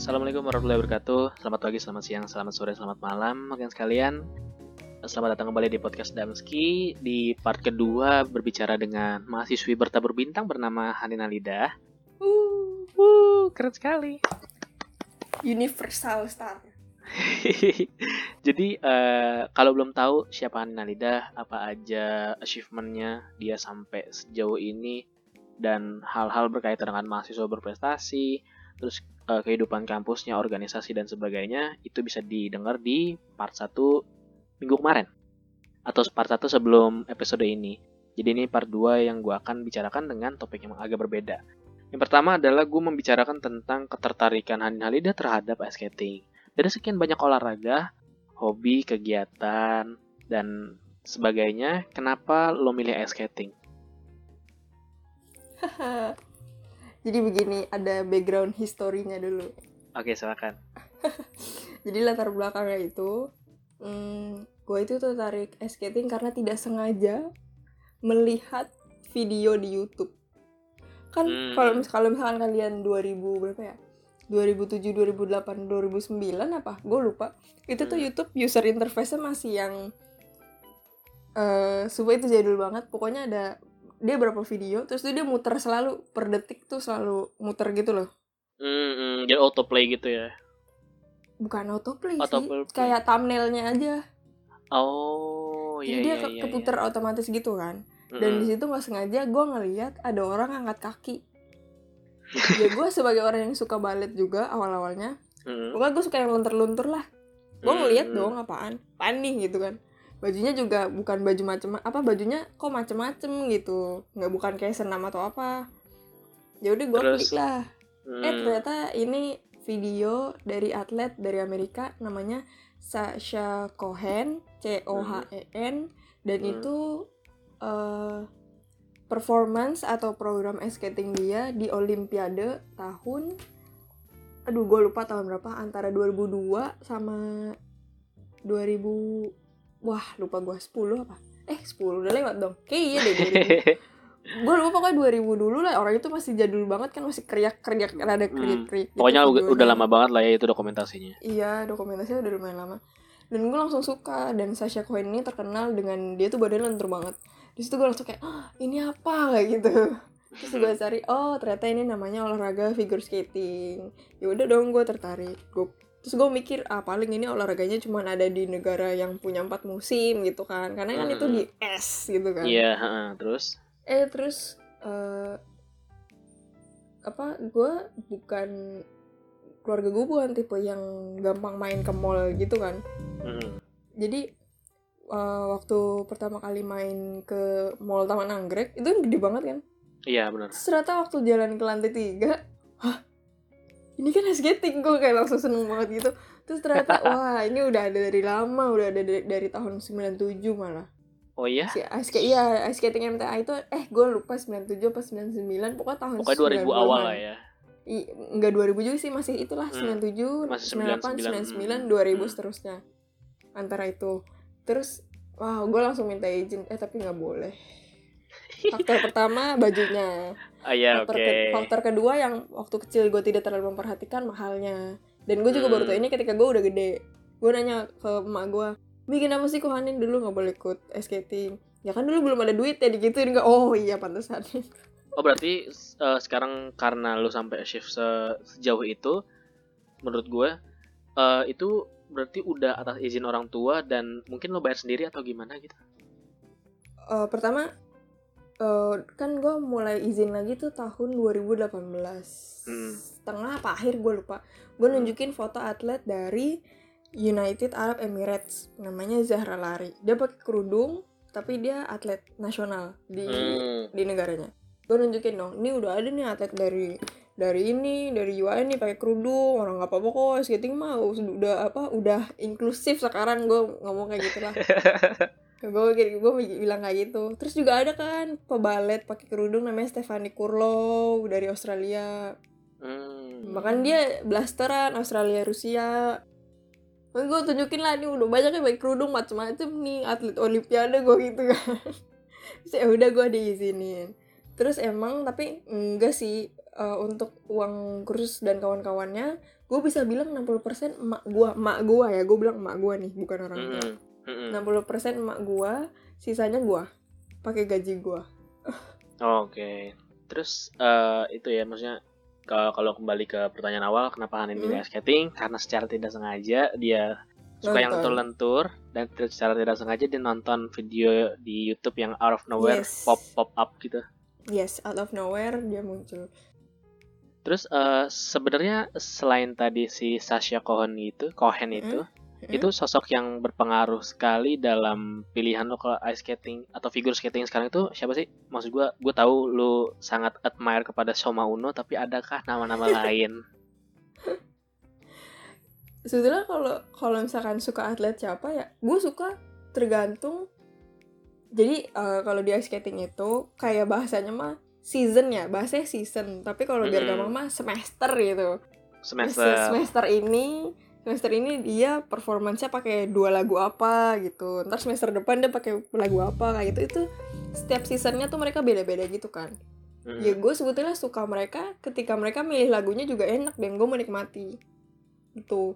Assalamualaikum warahmatullahi wabarakatuh. Selamat pagi, selamat siang, selamat sore, selamat malam, rekan sekalian. Selamat datang kembali di podcast Damski di part kedua berbicara dengan mahasiswi bertabur bintang bernama Hanina Lidah. Uh, uh, keren sekali. Universal Star. Jadi uh, kalau belum tahu siapa Hanina Lidah, apa aja achievementnya dia sampai sejauh ini dan hal-hal berkaitan dengan mahasiswa berprestasi, terus uh, kehidupan kampusnya, organisasi dan sebagainya itu bisa didengar di part 1 minggu kemarin atau part 1 sebelum episode ini. Jadi ini part 2 yang gue akan bicarakan dengan topik yang agak berbeda. Yang pertama adalah gue membicarakan tentang ketertarikan Hanin Halidah terhadap ice skating. Dari sekian banyak olahraga, hobi, kegiatan, dan sebagainya, kenapa lo milih ice skating? Jadi begini, ada background historinya dulu. Oke, silakan. Jadi latar belakangnya itu, hmm, gue itu tertarik skating karena tidak sengaja melihat video di YouTube. Kan Hmm. kalau mis kalau misalkan kalian 2000 berapa ya? 2007, 2008, 2009 apa? Gue lupa. Itu tuh Hmm. YouTube user interface-nya masih yang eh sumpah itu jadul banget. Pokoknya ada dia berapa video, terus tuh dia muter selalu per detik tuh selalu muter gitu loh. Hmm, hmm, jadi autoplay gitu ya. Bukan autoplay Autoplay. sih, kayak thumbnailnya aja. Oh, Jadi iya dia iya iya. keputer otomatis gitu kan. iya. Dan di Mm-mm. situ nggak sengaja gue ngeliat ada orang angkat kaki. ya gue sebagai orang yang suka balet juga awal-awalnya. Mm-mm. Pokoknya gue suka yang luntur-luntur lah. Gue ngeliat Mm-mm. dong apaan. Panih gitu kan. Bajunya juga bukan baju macem apa bajunya kok macem-macem gitu. Nggak bukan kayak senam atau apa. Ya udah gue klik lah. Eh Hmm. ternyata ini video dari atlet dari Amerika namanya Sasha Cohen C O H E N dan Hmm. itu eh, performance atau program ice skating dia di Olimpiade tahun aduh gue lupa tahun berapa antara 2002 sama 2000 wah lupa gue 10 apa? Eh 10 udah lewat dong. Kayak iya deh 2000 gue lupa pokoknya 2000 dulu lah. Orang itu masih jadul banget kan masih kriak kriak rada kriak kriak Hmm. Pokoknya udah, udah lama banget lah ya itu dokumentasinya. iya dokumentasinya udah lumayan lama. Dan gue langsung suka. Dan Sasha Cohen ini terkenal dengan dia tuh badannya lentur banget. Di situ gue langsung kayak "Ah, ini apa? kayak gitu. Terus gue cari oh ternyata ini namanya olahraga figure skating. Ya udah dong gue tertarik. Gue terus gue mikir ah paling ini olahraganya cuma ada di negara yang punya empat musim gitu kan. Karena kan itu di es gitu kan. Iya, heeh, terus? Eh terus eh apa gue bukan keluarga gue bukan tipe yang gampang main ke mall gitu kan. Mm, jadi eh, waktu pertama kali main ke mall Taman Anggrek itu kan gede banget kan? Iya benar. terus ternyata waktu jalan ke lantai tiga hah ini kan skating gue kayak langsung seneng banget gitu terus ternyata wah ini udah ada dari lama udah ada dari, dari tahun 97 malah Oh iya, si ice skating iya ice skating MTA itu eh gue lupa 97 apa 99 pokoknya tahun pokoknya 2000 90-an. awal lah ya. I, enggak 2000 juga sih masih itulah Hmm. 97 Masih 98 99, 99 2000 hmm. seterusnya antara itu terus wah gue langsung minta izin eh tapi nggak boleh faktor pertama bajunya Ah iya, oke. faktor, ke- faktor kedua yang waktu kecil gue tidak terlalu memperhatikan mahalnya dan gue juga baru Hmm. tahu ini ketika gue udah gede gue nanya ke emak gue bikin apa sih kok Hanin dulu nggak boleh ikut ice skating ya kan dulu belum ada duit ya digituin nggak oh iya pantesan Oh berarti eh, sekarang karena lu sampai shift se- sejauh itu, menurut gue eh, itu berarti udah atas izin orang tua dan mungkin lo bayar sendiri atau gimana gitu? Eh, pertama eh, kan gue mulai izin lagi tuh tahun 2018 Hmm. setengah apa akhir gue lupa. Gue Hmm. nunjukin foto atlet dari United Arab Emirates. Namanya Zahra Lari. Dia pakai kerudung tapi dia atlet nasional di Hmm. di negaranya. Gue nunjukin dong ini udah ada nih atlet dari dari ini dari UAE nih pakai kerudung orang nggak apa-apa kok skating mah udah apa udah inklusif sekarang. Gue ngomong kayak gitulah gue gue bilang kayak gitu terus juga ada kan pebalet pakai kerudung namanya Stephanie Kurlow dari Australia Hmm. bahkan dia blasteran Australia Rusia Gue tunjukin lah nih udah banyak yang pakai kerudung macem-macem nih atlet olimpiade gue gitu kan. Terus ya udah gue diizinin. terus emang tapi enggak sih uh, untuk uang kursus dan kawan-kawannya gue bisa bilang 60% emak gue emak gue ya gue bilang emak gue nih bukan orang tua mm -hmm. 60% emak gue sisanya gue pakai gaji gue oke okay. terus uh, itu ya maksudnya kalau kembali ke pertanyaan awal kenapa Hanin hmm. skating karena secara tidak sengaja dia suka nonton. yang lentur-lentur dan secara tidak sengaja dia nonton video di YouTube yang out of nowhere yes. pop pop up gitu yes out of nowhere dia muncul Terus uh, sebenarnya selain tadi si Sasha Cohen itu, Cohen itu, mm-hmm. itu sosok yang berpengaruh sekali dalam pilihan lo kalau ice skating atau figure skating sekarang itu siapa sih? Maksud gue, gue tahu lo sangat admire kepada Soma Uno, tapi adakah nama-nama lain? Sebetulnya kalau kalau misalkan suka atlet siapa ya, gue suka tergantung. Jadi uh, kalau di ice skating itu kayak bahasanya mah season ya bahasanya season tapi kalau biar hmm. gampang mah semester gitu semester semester ini semester ini dia performancenya pakai dua lagu apa gitu ntar semester depan dia pakai lagu apa kayak gitu itu setiap seasonnya tuh mereka beda-beda gitu kan hmm. ya gue sebetulnya suka mereka ketika mereka milih lagunya juga enak dan gue menikmati itu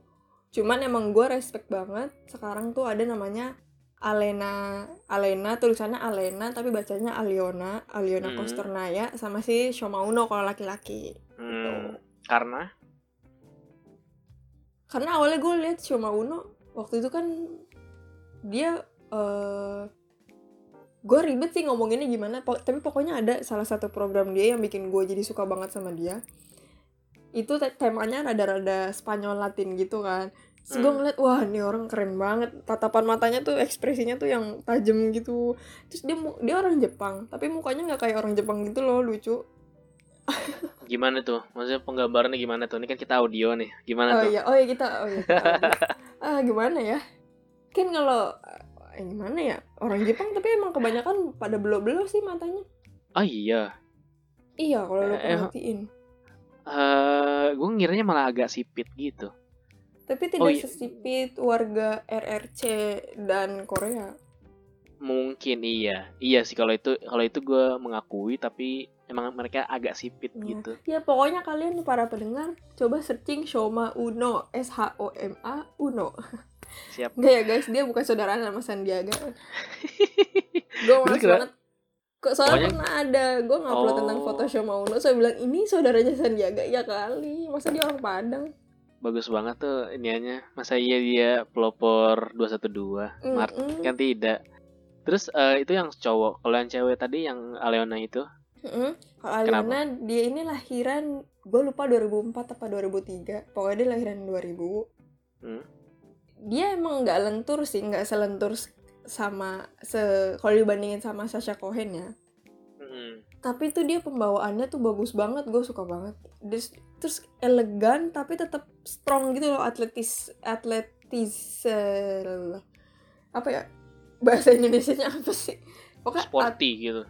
cuman emang gue respect banget sekarang tuh ada namanya Alena Alena tulisannya Alena tapi bacanya Aliona Aliona hmm. Kosternaya sama si Shomauno kalau laki-laki gitu. hmm. gitu. karena karena awalnya gue lihat Shomauno waktu itu kan dia uh, gue ribet sih ngomonginnya gimana po tapi pokoknya ada salah satu program dia yang bikin gue jadi suka banget sama dia itu temanya rada-rada Spanyol Latin gitu kan Terus gue hmm. ngeliat, wah ini orang keren banget. Tatapan matanya tuh ekspresinya tuh yang tajam gitu. Terus dia dia orang Jepang, tapi mukanya nggak kayak orang Jepang gitu loh, lucu. Gimana tuh? Maksudnya penggambarannya gimana tuh? Ini kan kita audio nih. Gimana oh, tuh? Iya. Oh iya kita, oh iya kita ah gimana ya? Kan kalau eh, gimana ya? Orang Jepang tapi emang kebanyakan pada belo-belo sih matanya. Oh iya. Iya kalau lo eh, perhatiin. Eh, uh, gue ngiranya malah agak sipit gitu tapi tidak oh, iya. sesipit warga RRC dan Korea. Mungkin iya. Iya sih kalau itu kalau itu gue mengakui tapi emang mereka agak sipit ya. gitu. Ya pokoknya kalian para pendengar coba searching Shoma Uno S H O M A Uno. Siap. Enggak ya guys, dia bukan saudara sama Sandiaga. gue malas banget. Kok soalnya Pokoknya... pernah ada gue ngupload oh. tentang foto Shoma Uno, saya bilang ini saudaranya Sandiaga ya kali, masa dia orang Padang bagus banget tuh iniannya masa iya dia pelopor 212 mm Mart kan tidak terus uh, itu yang cowok kalau yang cewek tadi yang Aleona itu mm -hmm. kalau Aleona dia ini lahiran gue lupa 2004 apa 2003 pokoknya dia lahiran 2000 hmm? dia emang nggak lentur sih nggak selentur sama se kalau dibandingin sama Sasha Cohen ya. Tapi itu dia pembawaannya tuh bagus banget gue suka banget. Terus, terus elegan tapi tetap strong gitu loh atletis atletis uh, apa ya bahasa Indonesia nya apa sih? Pokoknya sporty gitu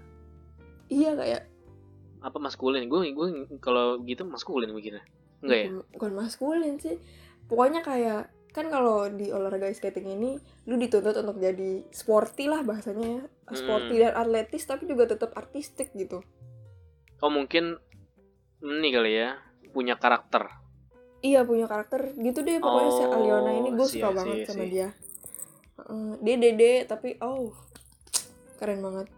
iya kayak apa maskulin? Gue gue kalau gitu maskulin mikirnya? Enggak ya? Bukan maskulin sih. Pokoknya kayak kan kalau di olahraga skating ini lu dituntut untuk jadi sporty lah bahasanya ya. Sporty hmm. dan atletis tapi juga tetap artistik gitu. Oh mungkin ini kali ya punya karakter. Iya punya karakter gitu deh pokoknya oh, si Aliona ini. Gue suka banget sama dia. Uh, dia dede tapi oh keren banget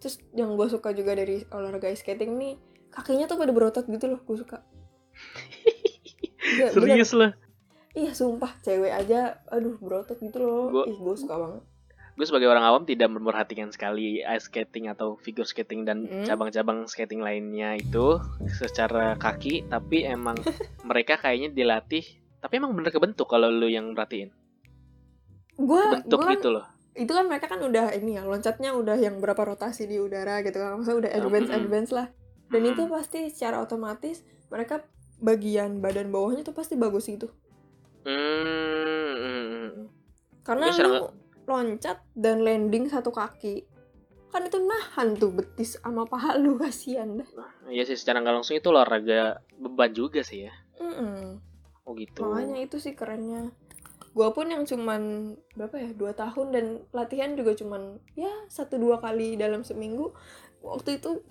terus yang gue suka juga dari olahraga skating nih kakinya tuh pada berotot gitu loh gue suka Gak, serius lah Iya sumpah cewek aja aduh berotot gitu loh. Gua, Ih gue suka banget. Gue sebagai orang awam tidak memperhatikan sekali ice skating atau figure skating dan cabang cabang-cabang skating lainnya itu secara kaki tapi emang mereka kayaknya dilatih tapi emang bener kebentuk kalau lu yang perhatiin. Gue bentuk gua, gitu loh. Itu kan mereka kan udah ini ya loncatnya udah yang berapa rotasi di udara gitu kan. Maksudnya udah advance advance lah. Dan itu pasti secara otomatis mereka bagian badan bawahnya tuh pasti bagus gitu Hmm. Karena ya, lu loncat dan landing satu kaki. Kan itu nahan tuh betis sama paha lu kasihan dah. Nah, iya sih secara nggak langsung itu olahraga beban juga sih ya. Mm -mm. Oh gitu. Makanya itu sih kerennya. Gua pun yang cuman berapa ya dua tahun dan latihan juga cuman ya satu dua kali dalam seminggu. Waktu itu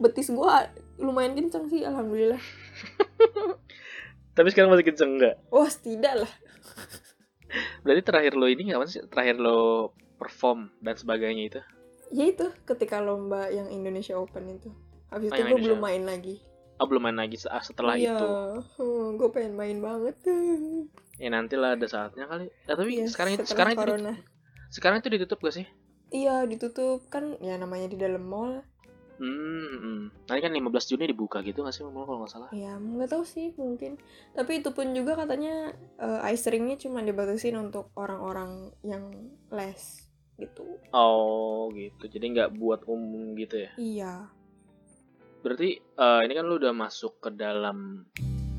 betis gua lumayan kenceng sih alhamdulillah Tapi sekarang masih kenceng nggak? wah tidak lah Berarti terakhir lo ini nggak sih? Terakhir lo perform dan sebagainya itu? ya itu ketika lomba yang Indonesia Open itu habis Oh, itu yang gue belum main lagi Oh belum main lagi se- setelah iya itu. gue pengen main banget tuh Ya nanti lah ada saatnya kali. Ya, tapi Iya, sekarang itu sekarang itu sekarang itu ditutup gak sih? iya ditutup kan ya namanya di dalam mall Hmm, hmm. Nanti kan 15 Juni dibuka gitu gak sih mall kalau nggak salah? ya nggak tahu sih mungkin tapi itu pun juga katanya eh, ice ringnya cuma dibatasin untuk orang-orang yang les gitu Oh gitu. Jadi nggak buat umum gitu ya? iya Berarti eh, ini kan lu udah masuk ke dalam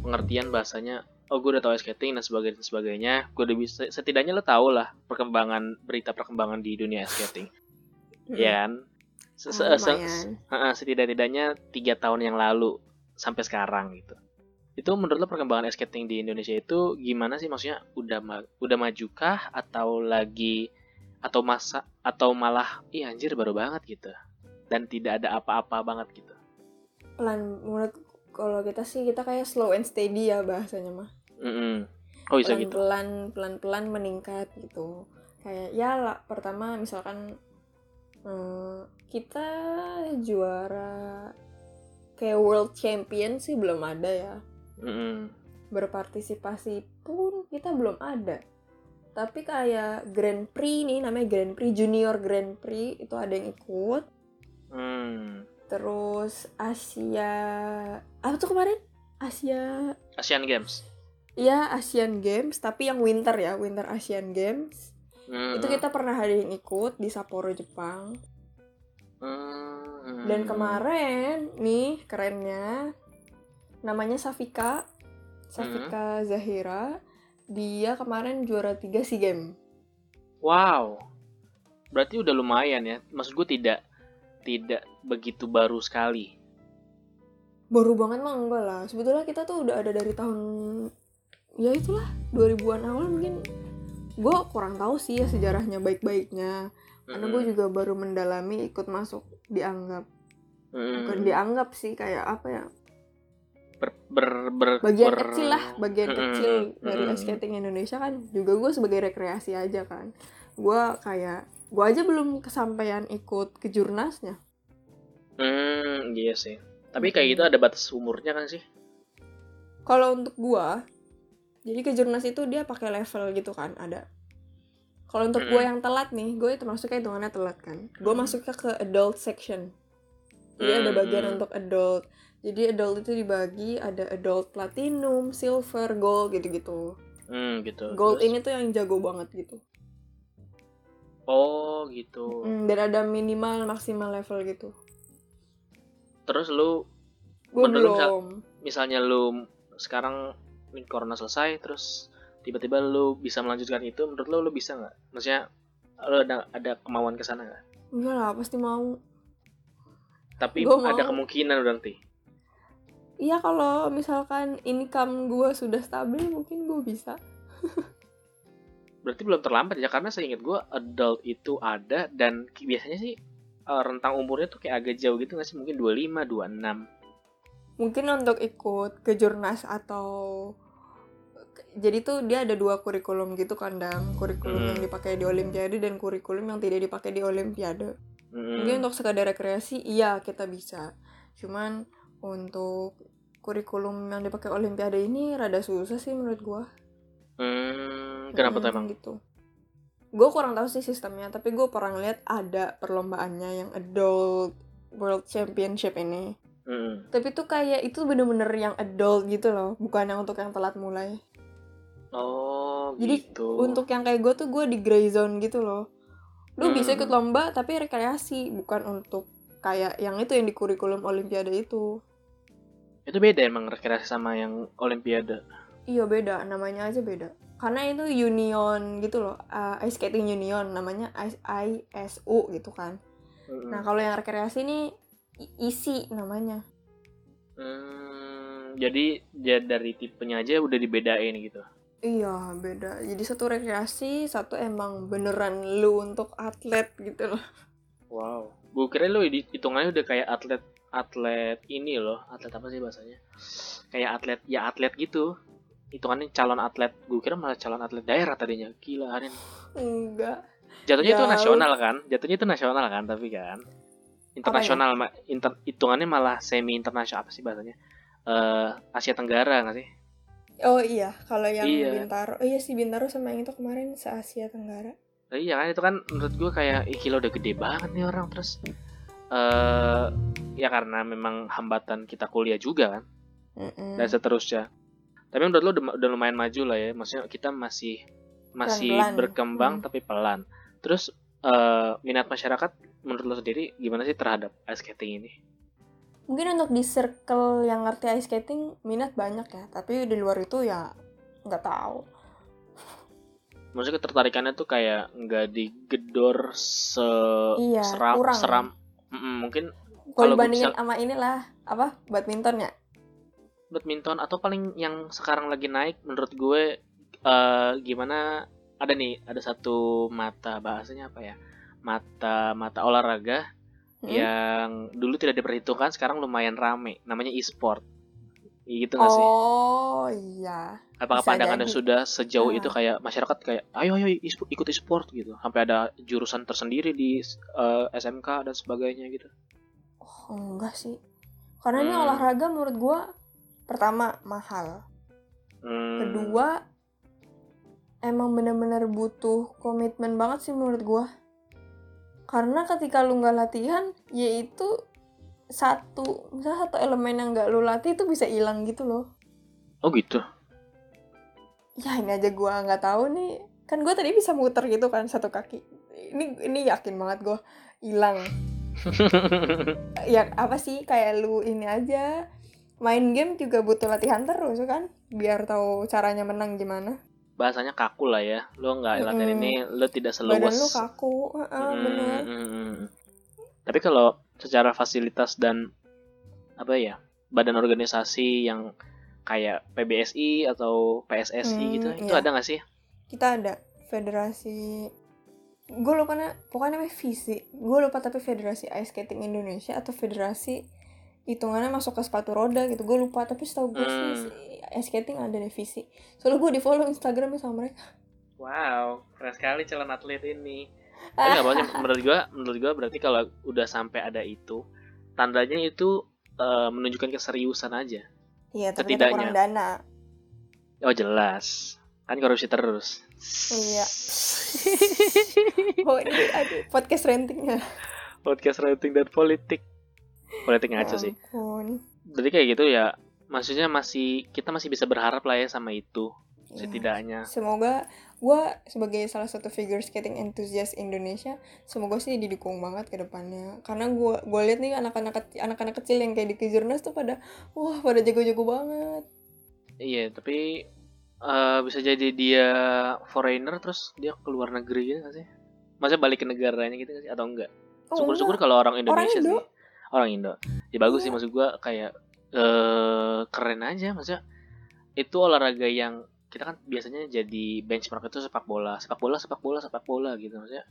pengertian bahasanya. Oh gue udah tahu skating dan sebagainya dan sebagainya. Gue udah bisa setidaknya lu tahu lah perkembangan berita perkembangan di dunia skating. Ya kan? Se- se- Ah, se-. Heeh, setidak-tidaknya tiga tahun yang lalu sampai sekarang gitu. Itu menurut lo perkembangan skating di Indonesia itu gimana sih maksudnya udah ma- udah majukah atau lagi atau masa atau malah iya anjir baru banget gitu dan tidak ada apa-apa banget gitu. Pelan menurut kalau kita sih kita kayak slow and steady ya bahasanya mah Mm-mm. Oh bisa gitu. pelan-pelan pelan-pelan meningkat gitu kayak ya lah pertama misalkan eh, kita juara kayak world champion sih belum ada ya Mm-mm. berpartisipasi pun kita belum ada tapi kayak Grand Prix nih namanya Grand Prix Junior Grand Prix itu ada yang ikut Hmm. Terus Asia apa tuh kemarin Asia Asian Games. ya Asian Games tapi yang winter ya winter Asian Games Hmm. itu kita pernah ada yang ikut di Sapporo Jepang Hmm. dan kemarin nih kerennya namanya Safika Safika Zahira dia kemarin juara 3 SEA Games Wow. Berarti udah lumayan ya. Maksud gue tidak tidak begitu baru sekali. baru banget mah enggak lah. Sebetulnya kita tuh udah ada dari tahun ya itulah 2000-an awal mungkin. Gue kurang tahu sih ya sejarahnya baik-baiknya. Karena gue juga baru mendalami ikut masuk dianggap. Bukan dianggap sih kayak apa ya? Ber, ber, ber- bagian ber- kecil lah bagian kecil dari ice skating Indonesia kan juga gue sebagai rekreasi aja kan. Gue kayak gue aja belum kesampaian ikut ke jurnasnya Hmm, iya sih. Tapi kayak gitu ada batas umurnya kan sih? kalau untuk gue jadi ke jurnas itu dia pakai level gitu kan ada kalau untuk gue Mm-mm. yang telat nih gue itu masuknya hitungannya telat kan gue Mm. masuknya ke adult section jadi ada Hmm, bagian hmm. untuk adult jadi adult itu dibagi ada adult platinum silver gold gitu-gitu Hmm, gitu. gold Terus- ini tuh yang jago banget gitu Oh, gitu. Hmm, dan ada minimal maksimal level gitu. Terus lu Gue Menurut lu belum. misalnya lu sekarang corona selesai terus tiba-tiba lu bisa melanjutkan itu menurut lu lu bisa nggak? Maksudnya lu ada ada kemauan ke sana nggak? Enggak lah, pasti mau. Tapi Gua ada mau. kemungkinan berarti. Iya kalau misalkan income gue sudah stabil mungkin gue bisa. Berarti belum terlambat ya karena saya ingat gua adult itu ada dan biasanya sih eh, rentang umurnya tuh kayak agak jauh gitu nggak sih? Mungkin 25, 26. Mungkin untuk ikut ke jurnas atau jadi tuh dia ada dua kurikulum gitu kandang kurikulum Hmm. yang dipakai di olimpiade dan kurikulum yang tidak dipakai di olimpiade Mm-mm. mungkin untuk sekadar rekreasi iya kita bisa cuman untuk kurikulum yang dipakai olimpiade ini rada susah sih menurut gua Hmm, kenapa tuh Hmm, emang? gitu gue kurang tahu sih sistemnya tapi gue pernah ngeliat ada perlombaannya yang adult world championship ini Mm-mm. tapi tuh kayak itu bener-bener yang adult gitu loh bukan yang untuk yang telat mulai Oh, Jadi, gitu. untuk yang kayak gue tuh gue di gray zone gitu loh lu Hmm. bisa ikut lomba tapi rekreasi bukan untuk kayak yang itu yang di kurikulum olimpiade itu itu beda emang rekreasi sama yang olimpiade. iya beda namanya aja beda karena itu union gitu loh uh, ice skating union namanya ISU gitu kan. Mm-mm. nah kalau yang rekreasi ini isi namanya. Hmm, jadi ya dari tipenya aja udah dibedain gitu. iya beda. Jadi satu rekreasi satu emang beneran lu untuk atlet gitu loh. Wow. gue kira lu hitungannya udah kayak atlet atlet ini loh. Atlet apa sih bahasanya? Kayak atlet ya atlet gitu hitungannya calon atlet gue kira malah calon atlet daerah tadinya. Gila Arin. Enggak. Jatuhnya itu nasional kan? Jatuhnya itu nasional kan tapi kan? Internasional ma- inter, hitungannya malah semi internasional apa sih bahasanya? Eh Asia Tenggara nggak sih? Oh iya kalau yang Iya. Bintaro. Oh iya si Bintaro sama yang itu kemarin se Asia Tenggara. Nah, iya kan itu kan menurut gue kayak ih gila udah gede banget nih orang. Terus eh ya karena memang hambatan kita kuliah juga kan? Mm-mm. dan seterusnya. Tapi menurut lo udah, udah lumayan maju lah ya, maksudnya kita masih masih Pelan-pelan. berkembang Hmm. tapi pelan. Terus eh, minat masyarakat menurut lo sendiri gimana sih terhadap ice skating ini? mungkin untuk di circle yang ngerti ice skating minat banyak ya tapi di luar itu ya nggak tahu Maksudnya ketertarikannya tuh kayak nggak digedor se Iya, seram kurang. seram. Mm-mm, mungkin kalau dibandingin bisa- sama inilah apa badminton ya badminton atau paling yang sekarang lagi naik menurut gue eh gimana ada nih ada satu mata bahasanya apa ya mata mata olahraga Hmm? yang dulu tidak diperhitungkan sekarang lumayan rame namanya e-sport gitu nggak sih oh iya apakah bisa pandangannya jadi. sudah sejauh Ah. itu kayak masyarakat kayak ayo ayo ikut e-sport gitu sampai ada jurusan tersendiri di eh, SMK dan sebagainya gitu oh, enggak sih karena ini Hmm. olahraga menurut gua pertama mahal. Hmm, kedua emang bener-bener butuh komitmen banget sih menurut gua. Karena ketika lu nggak latihan yaitu satu misalnya satu elemen yang nggak lu latih itu bisa hilang gitu loh. Oh gitu? Ya ini aja gua nggak tahu nih. Kan gua tadi bisa muter gitu kan satu kaki. Ini ini yakin banget gua hilang. Ya apa sih? Kayak lu ini aja main game juga butuh latihan terus kan? Biar tahu caranya menang gimana. Bahasanya kaku lah ya. Lo nggak latihan Mm-mm. ini lo tidak badan seluas. lu kaku. Heeh, Mm, bener. mm, mm. tapi kalau secara fasilitas dan apa ya badan organisasi yang kayak PBSI atau PSSI Hmm, gitu itu iya. ada nggak sih? Kita ada. Federasi gue lupa na pokoknya namanya visi gue lupa tapi federasi ice skating Indonesia atau federasi hitungannya masuk ke sepatu roda gitu. Gue lupa tapi setahu gue sih Hmm. si ice skating ada deh visi soalnya gue di follow instagramnya sama mereka. Wow keren sekali calon atlet ini. Tapi nggak apa-apa sih. menurut gua menurut gua berarti kalau udah sampai ada itu tandanya itu eh, menunjukkan keseriusan aja. Iya tapi Setidaknya. kurang dana. Oh jelas. Kan korupsi terus. Iya. Oh ini aduh podcast rentingnya podcast rating dan politik politik ngaco Ya sih. Ampun. jadi kayak gitu ya maksudnya masih kita masih bisa berharap lah ya sama itu Iya. setidaknya. Semoga gue sebagai salah satu figure skating enthusiast Indonesia semoga sih didukung banget ke depannya. Karena gue gue lihat nih anak-anak kecil anak-anak kecil yang kayak di Kejurnas tuh pada wah pada jago-jago banget. Iya tapi eh, bisa jadi dia foreigner terus dia keluar negeri gitu gak sih? Masa balik ke negaranya gitu gak sih? Atau enggak? Oh, syukur-syukur kalau orang Indonesia Indo. sih orang Indo. Ya bagus Iya. sih maksud gua kayak eh keren aja maksudnya itu olahraga yang kita kan biasanya jadi benchmark itu sepak bola sepak bola sepak bola sepak bola gitu maksudnya.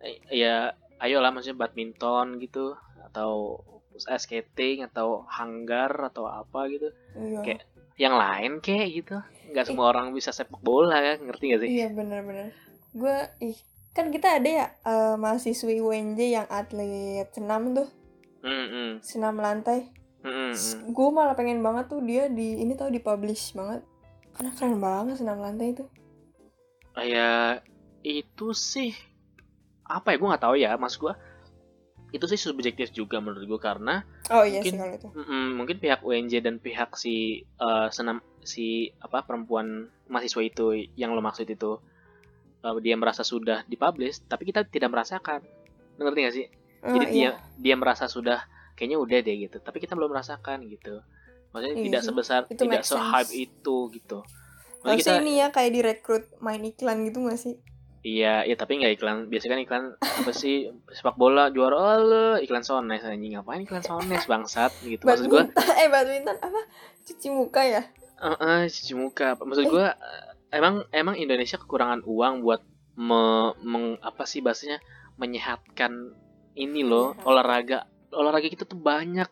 Eh, ya ayolah maksudnya badminton gitu atau skating atau hanggar atau apa gitu. Iya. Kayak- yang lain kayak gitu. Nggak semua orang bisa sepak bola kan? Ngerti gak sih? Iya benar-benar gue ih kan kita ada ya eh, mahasiswi UNJ yang atlet senam tuh Hmm, hmm, senam lantai. Hmm, hmm. gue malah pengen banget tuh dia di ini tau di publish banget. Karena keren banget senam lantai itu. Kayak itu sih apa ya gue nggak tahu ya mas gue itu sih subjektif juga menurut gue karena oh iya sih Mungkin- kalau itu. Mm, mungkin pihak UNJ dan pihak si eh, senam si apa perempuan mahasiswa itu yang lo maksud itu eh, dia merasa sudah dipublish tapi kita tidak merasakan. Ngerti gak sih Oh, jadi dia iya. dia merasa sudah kayaknya udah deh gitu tapi kita belum merasakan gitu maksudnya Iya tidak sebesar Itu tidak se hype itu gitu Maksudnya kita ini ya kayak direkrut main iklan gitu gak sih? Iya, iya tapi nggak iklan. Biasanya kan iklan apa sih sepak bola juara oh lo iklan Sones anjing ngapain iklan Sones bangsat gitu. Maksud gua eh badminton apa? Cuci muka ya? eh eh, cuci muka. Maksud gua eh, emang emang Indonesia kekurangan uang buat me, meng- apa sih bahasanya menyehatkan ini loh Iya. olahraga. Olahraga kita tuh banyak.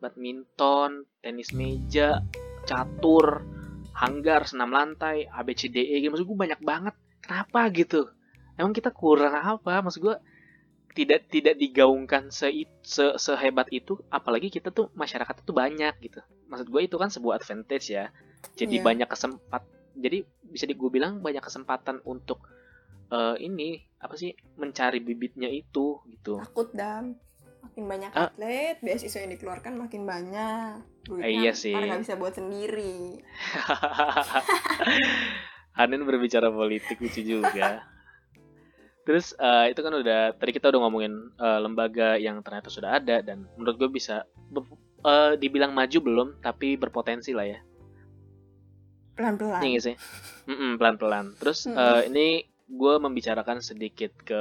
Badminton tenis meja catur hanggar senam lantai ABCDE gitu. Maksud gue banyak banget. Kenapa gitu? Emang kita kurang apa? Maksud gue tidak tidak digaungkan se, se sehebat itu apalagi kita tuh masyarakat tuh banyak gitu. Maksud gue itu kan sebuah advantage ya. Jadi Iya. banyak kesempat jadi bisa gue bilang banyak kesempatan untuk eh, ini apa sih mencari bibitnya itu gitu takut dam makin banyak Ah. atlet beasiswa yang dikeluarkan makin banyak duitnya Eh, iya sih. karena nggak bisa buat sendiri Hanin berbicara politik lucu juga. Terus eh, itu kan udah tadi kita udah ngomongin eh, lembaga yang ternyata sudah ada dan menurut gue bisa eh, dibilang maju belum tapi berpotensi lah ya. pelan pelan Iya sih? Mm-mm, pelan-pelan. Terus Mm-mm. eh, ini gue membicarakan sedikit ke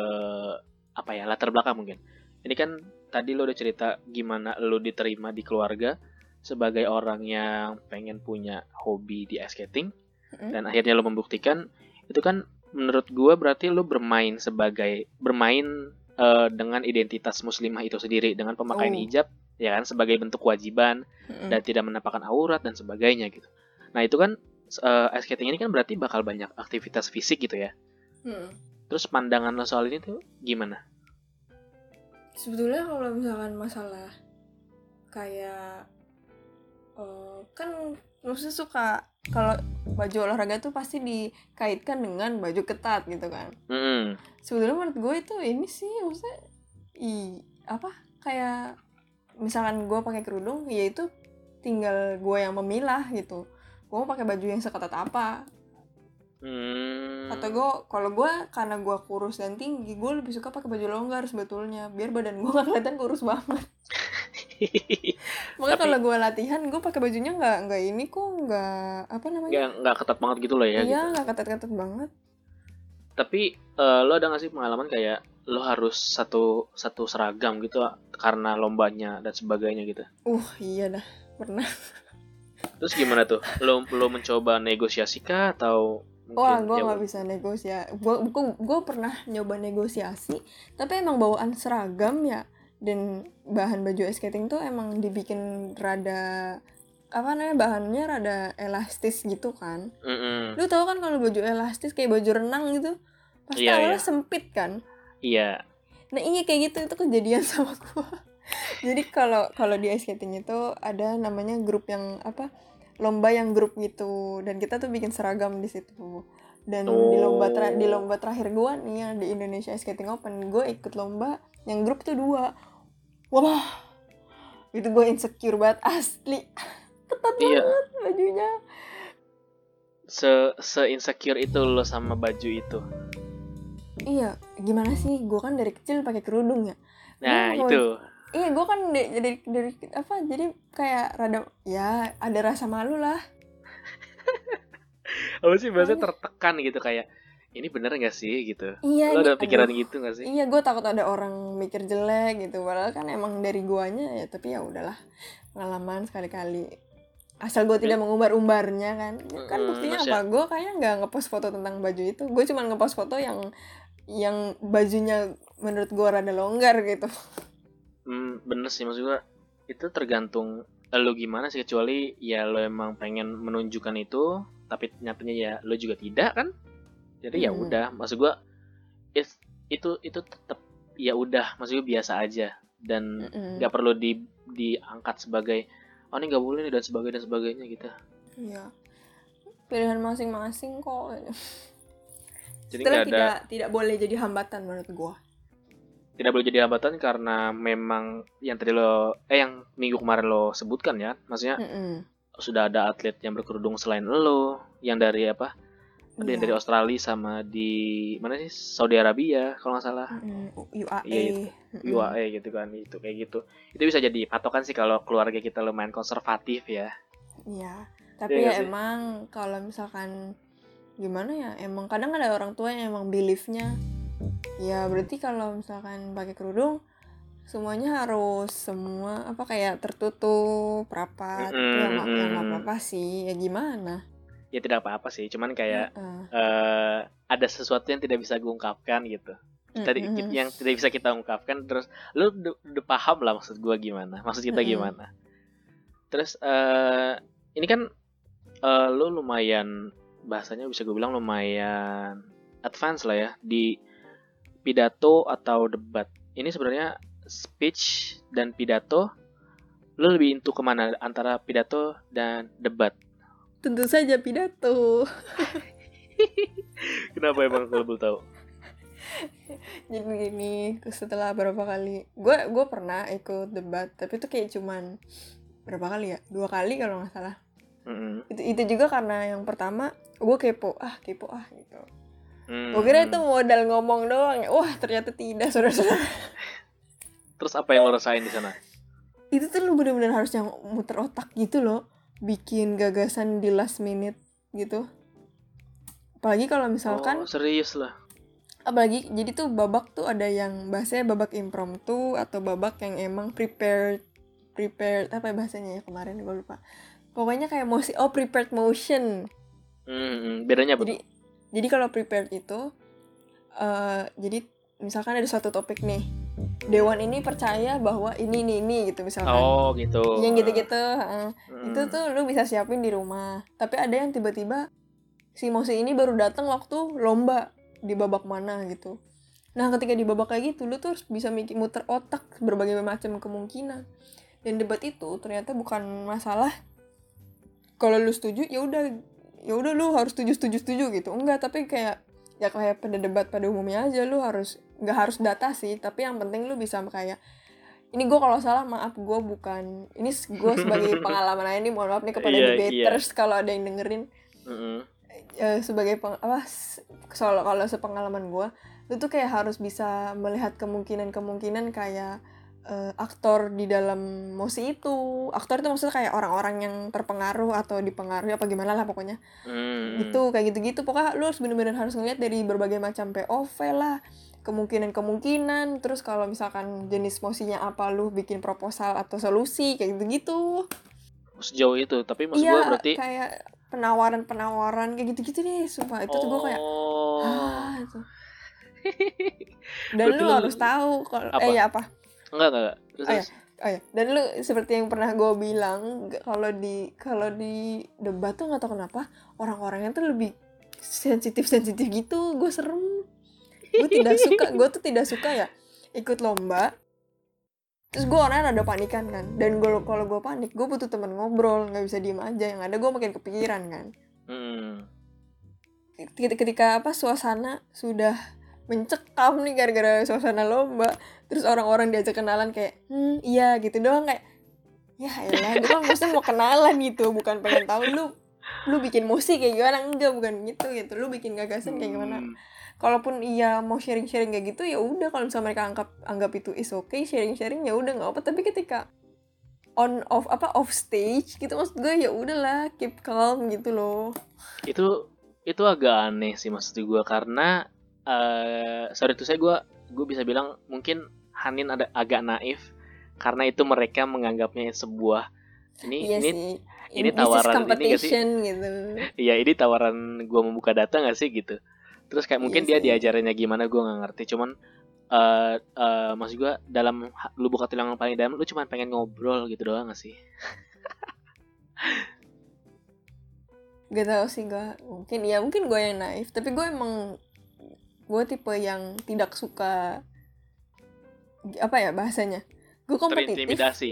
apa ya latar belakang mungkin. Ini kan tadi lo udah cerita gimana lo diterima di keluarga sebagai orang yang pengen punya hobi di ice skating Mm-mm. dan akhirnya lo membuktikan itu kan menurut gue berarti lo bermain sebagai bermain eh, dengan identitas muslimah itu sendiri dengan pemakaian Oh. hijab ya kan sebagai bentuk kewajiban Mm-mm. dan tidak menampakkan aurat dan sebagainya gitu. Nah itu kan eh, ice skating ini kan berarti bakal banyak aktivitas fisik gitu ya. Mm. Terus pandangan lo soal ini tuh gimana? sebetulnya kalau misalkan masalah kayak eh, kan maksudnya suka kalau baju olahraga tuh pasti dikaitkan dengan baju ketat gitu kan Mm-mm. sebetulnya menurut gue itu ini sih maksudnya i apa kayak misalkan gue pakai kerudung ya itu tinggal gue yang memilah gitu gue mau pakai baju yang seketat apa Hmm. atau gue kalau gue karena gue kurus dan tinggi gue lebih suka pakai baju longgar sebetulnya biar badan gue gak kelihatan kurus banget makanya Tapi- kalau gue latihan gue pakai bajunya nggak nggak ini kok nggak apa namanya Nggak nggak ketat banget gitu loh ya. iya gitu. nggak ketat-ketat banget Tapi eh, lo ada gak sih pengalaman kayak lo harus satu satu seragam gitu karena lombanya dan sebagainya gitu. uh iya dah pernah Terus gimana tuh? Lo lo mencoba negosiasi kah atau mungkin Wah, gue ya nggak bisa negosiasi. Gue gue pernah nyoba negosiasi, tapi emang bawaan seragam ya. Dan bahan baju ice skating tuh emang dibikin rada apa namanya bahannya rada elastis gitu kan. Mm-mm. Lu tau kan kalau baju elastis kayak baju renang gitu, pasti Iya, awalnya iya. sempit kan. Iya. Nah iya kayak gitu itu kejadian sama gue. Jadi kalau kalau di ice skating itu ada namanya grup yang apa lomba yang grup gitu dan kita tuh bikin seragam di situ. Dan di lomba tra- di lomba terakhir gue nih yang di Indonesia Skating Open gue ikut lomba yang grup tuh dua. Wah itu gue insecure banget asli ketat Iya. banget bajunya. Se se insecure itu lo sama baju itu. Iya gimana sih gue kan dari kecil pakai kerudung ya. Nah, itu. Iya, gue kan dari, dari apa? Jadi kayak rada ya ada rasa malu lah. Apa sih bahasa tertekan gitu kayak ini bener gak sih gitu. Iya. Lo ada pikiran aduh. gitu gak sih? Iya, gue takut ada orang mikir jelek gitu. Padahal kan emang dari guanya ya, tapi ya udahlah pengalaman sekali-kali. Asal gue tidak mengumbar-umbarnya kan. Kan Mm, buktinya apa? Gue kayaknya nggak ngepost foto tentang baju itu. Gue cuma ngepost foto yang yang bajunya menurut gue rada longgar gitu. Hmm, bener sih maksud gua itu tergantung lo gimana sih kecuali ya lo emang pengen menunjukkan itu tapi nyatanya ya lo juga tidak kan jadi ya Hmm. udah maksud gua is- itu itu tetap ya udah maksud gua biasa aja dan nggak perlu di diangkat sebagai oh ini nggak boleh nih dan sebagainya dan sebagainya gitu Iya. Pilihan masing-masing kok. jadi Setelah ada tidak tidak boleh jadi hambatan menurut gue. Tidak boleh jadi hambatan karena memang yang tadi lo eh yang minggu kemarin lo sebutkan ya maksudnya Mm-mm. sudah ada atlet yang berkerudung selain lo yang dari apa ada yang Iya. dari Australia sama di mana sih Saudi Arabia kalau nggak salah Mm-mm. UAE. Iya, Mm-mm. UAE gitu kan itu kayak gitu itu bisa jadi patokan sih kalau keluarga kita lumayan konservatif ya Iya. Tapi Iya ya sih? emang kalau misalkan gimana ya, emang kadang ada orang tua yang emang beliefnya ya berarti kalau misalkan pakai kerudung semuanya harus semua apa kayak tertutup rapat ya nggak ya nggak Mm-mm. apa-apa sih ya gimana ya tidak apa-apa sih cuman kayak Heeh. eh, ada sesuatu yang tidak bisa diungkapkan gitu kita di- Mm-mm. yang tidak bisa kita ungkapkan terus lu udah, udah paham lah maksud gua gimana maksud kita Mm-mm. gimana terus eh ini kan eh lu lumayan bahasanya bisa gue bilang lumayan advance lah ya di pidato atau debat ini sebenarnya speech dan pidato lu lebih into ke mana antara pidato dan debat Tentu saja pidato. kenapa emang kalau boleh tahu Jadi begini, terus setelah berapa kali, gue gue pernah ikut debat, tapi itu kayak cuman berapa kali ya? Dua kali kalau nggak salah. Mm-mm. Itu itu juga karena yang pertama gue kepo, ah kepo ah gitu. Hmm. Gue kira itu modal ngomong doang, wah ternyata tidak saudara-saudara. terus apa yang lo rasain di sana Itu tuh lu bener-bener harus yang muter otak gitu loh, bikin gagasan di last minute gitu. Apalagi kalau misalkan oh, serius lah apalagi jadi tuh babak tuh ada yang bahasanya babak impromptu atau babak yang emang prepared prepared apa ya bahasanya ya kemarin gue lupa pokoknya kayak mosi oh prepared motion Hmm, bedanya apa? jadi jadi kalau prepared itu eh jadi misalkan ada suatu topik nih dewan ini percaya bahwa ini ini ini gitu misalkan Oh gitu. yang gitu-gitu heeh. Hmm. itu tuh lu bisa siapin di rumah tapi ada yang tiba-tiba si Mosi ini baru datang waktu lomba di babak mana gitu nah ketika di babak kayak gitu lu tuh harus bisa mikir muter otak berbagai macam kemungkinan dan debat itu ternyata bukan masalah kalau lu setuju ya udah ya udah lu harus setuju setuju setuju gitu. Enggak tapi kayak ya kayak pada debat pada umumnya aja lu harus nggak harus data sih tapi yang penting lu bisa kayak ini gue kalau salah maaf gue bukan ini gue sebagai pengalaman aja nih mohon maaf nih kepada Iya, debaters kalau ada yang dengerin. Mm-mm. eh, sebagai peng apa soal kalau sepengalaman gue lu tuh kayak harus bisa melihat kemungkinan-kemungkinan kayak eh, aktor di dalam mosi itu. Aktor itu maksudnya kayak orang-orang yang terpengaruh atau dipengaruhi apa gimana lah pokoknya. Hmm. gitu kayak gitu-gitu. Pokoknya lu harus bener-bener harus ngeliat dari berbagai macam POV lah. Kemungkinan-kemungkinan. Terus kalau misalkan jenis mosinya apa lu bikin proposal atau solusi kayak gitu-gitu. Sejauh itu, tapi maksud iya gue berarti. kayak penawaran-penawaran kayak gitu-gitu deh sumpah. Itu tuh gue kayak Oh. ah itu. Dan Berarti lu harus tahu kalau eh ya apa Enggak, enggak, enggak. Terus, Oh, iya. terus. oh ya dan lu seperti yang pernah gue bilang kalau di kalau di debat tuh nggak tahu kenapa orang-orangnya tuh lebih sensitif sensitif gitu. Gue serem. Gue tidak suka gue tuh tidak suka ya ikut lomba. Terus gue orangnya ada panikan kan. Dan gue kalau gue panik gue butuh teman ngobrol. Nggak bisa diem aja. Yang ada gue makin kepikiran kan. Hmm. ketika, ketika apa suasana sudah mencekam nih gara-gara suasana lomba terus orang-orang diajak kenalan kayak hmm iya gitu doang kayak ya elah gue kan maksudnya mau kenalan gitu bukan pengen tahu lu lu bikin musik kayak gimana? Enggak bukan gitu gitu. Lu bikin gagasan kayak gimana. Hmm. kalaupun iya mau sharing-sharing kayak gitu ya udah kalau misalnya mereka anggap anggap itu is okay sharing-sharing ya udah nggak apa tapi ketika on off apa off stage gitu maksud gue ya udahlah keep calm gitu loh. Itu itu agak aneh sih maksud gue karena eh sorry itu saya gue gue bisa bilang mungkin Hanin ada agak naif karena itu mereka menganggapnya sebuah ini iya ini sih. ini tawaran ini nggak sih? gitu. Iya ini tawaran gue membuka data gak sih gitu. Terus kayak mungkin Iya dia sih. diajarinnya gimana gue nggak ngerti. Cuman eh eh, maksud gue dalam lubuk hati yang paling dalam Lu cuma pengen ngobrol gitu doang gak sih? Gak tau sih gue mungkin ya mungkin gue yang naif tapi gue emang gue tipe yang tidak suka apa ya bahasanya? Gue kompetitif. Terintimidasi.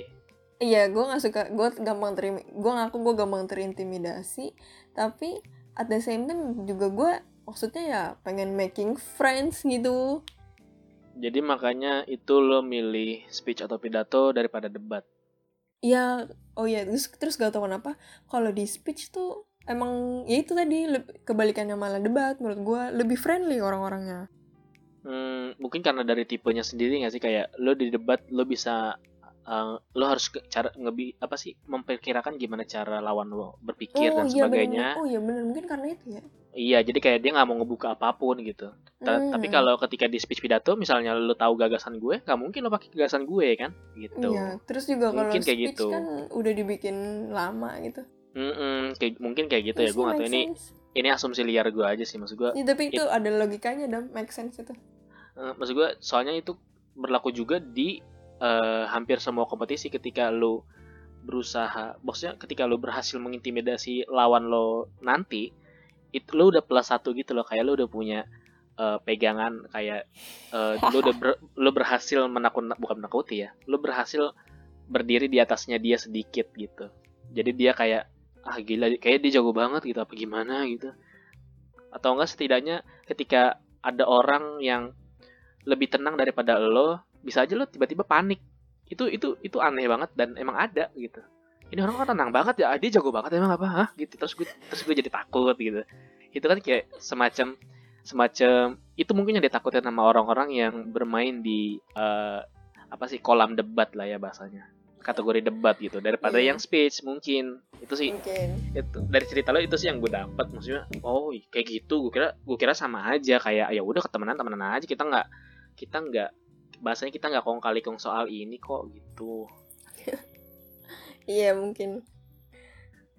Iya gue nggak suka gue gampang terim gue ngaku gue gampang terintimidasi tapi at the same time juga gue maksudnya ya pengen making friends gitu. Jadi makanya itu lo milih speech atau pidato daripada debat? Ya oh ya terus terus gak tau kenapa kalau di speech tuh emang ya itu tadi kebalikannya malah debat menurut gue lebih friendly orang-orangnya Hmm, mungkin karena dari tipenya sendiri nggak sih kayak lo di debat lo bisa eh, lo harus ke- cara ngebi apa sih memperkirakan gimana cara lawan lo berpikir dan iya sebagainya bener. oh iya bener mungkin karena itu ya iya jadi kayak dia nggak mau ngebuka apa pun gitu Ta- Hmm. tapi kalau ketika di speech pidato misalnya lo tahu gagasan gue nggak mungkin lo pakai gagasan gue kan gitu Iya, terus juga kalau Mungkin kayak speech gitu. kan udah dibikin lama gitu. Mm-mm, kayak mungkin kayak gitu ya Iya gue nggak tahu ini ini asumsi liar gue aja sih maksud gue Ya, tapi itu ada logikanya dong, make sense itu. Eh, maksud gue soalnya itu berlaku juga di eh, hampir semua kompetisi ketika lo berusaha maksudnya ketika lo berhasil mengintimidasi lawan lo nanti itu lo udah plus satu gitu loh kayak lo udah punya eh, pegangan kayak eh, lo udah ber- lo berhasil menakut bukan menakuti ya lo berhasil berdiri di atasnya dia sedikit gitu. Jadi dia kayak ah gila kayak dia jago banget gitu apa gimana? gitu. Atau enggak setidaknya ketika ada orang yang lebih tenang daripada lo bisa aja lo tiba-tiba panik. Itu itu itu aneh banget dan emang ada gitu. Ini orang kan tenang banget ya? Ah, dia jago banget emang apa? Hah? gitu terus gue terus gue jadi takut gitu. Itu kan kayak semacam semacam itu mungkin yang ditakutin sama orang-orang yang bermain di eh, apa sih kolam debat lah ya bahasanya. Kategori debat gitu daripada Iya. yang speech mungkin. Itu sih mungkin. itu dari cerita lo itu sih yang gue dapat maksudnya oh kayak gitu. Gue kira gue kira sama aja kayak ya udah ketemenan temenan aja kita nggak kita nggak bahasanya kita nggak kong kali kong soal ini kok gitu. Iya mungkin.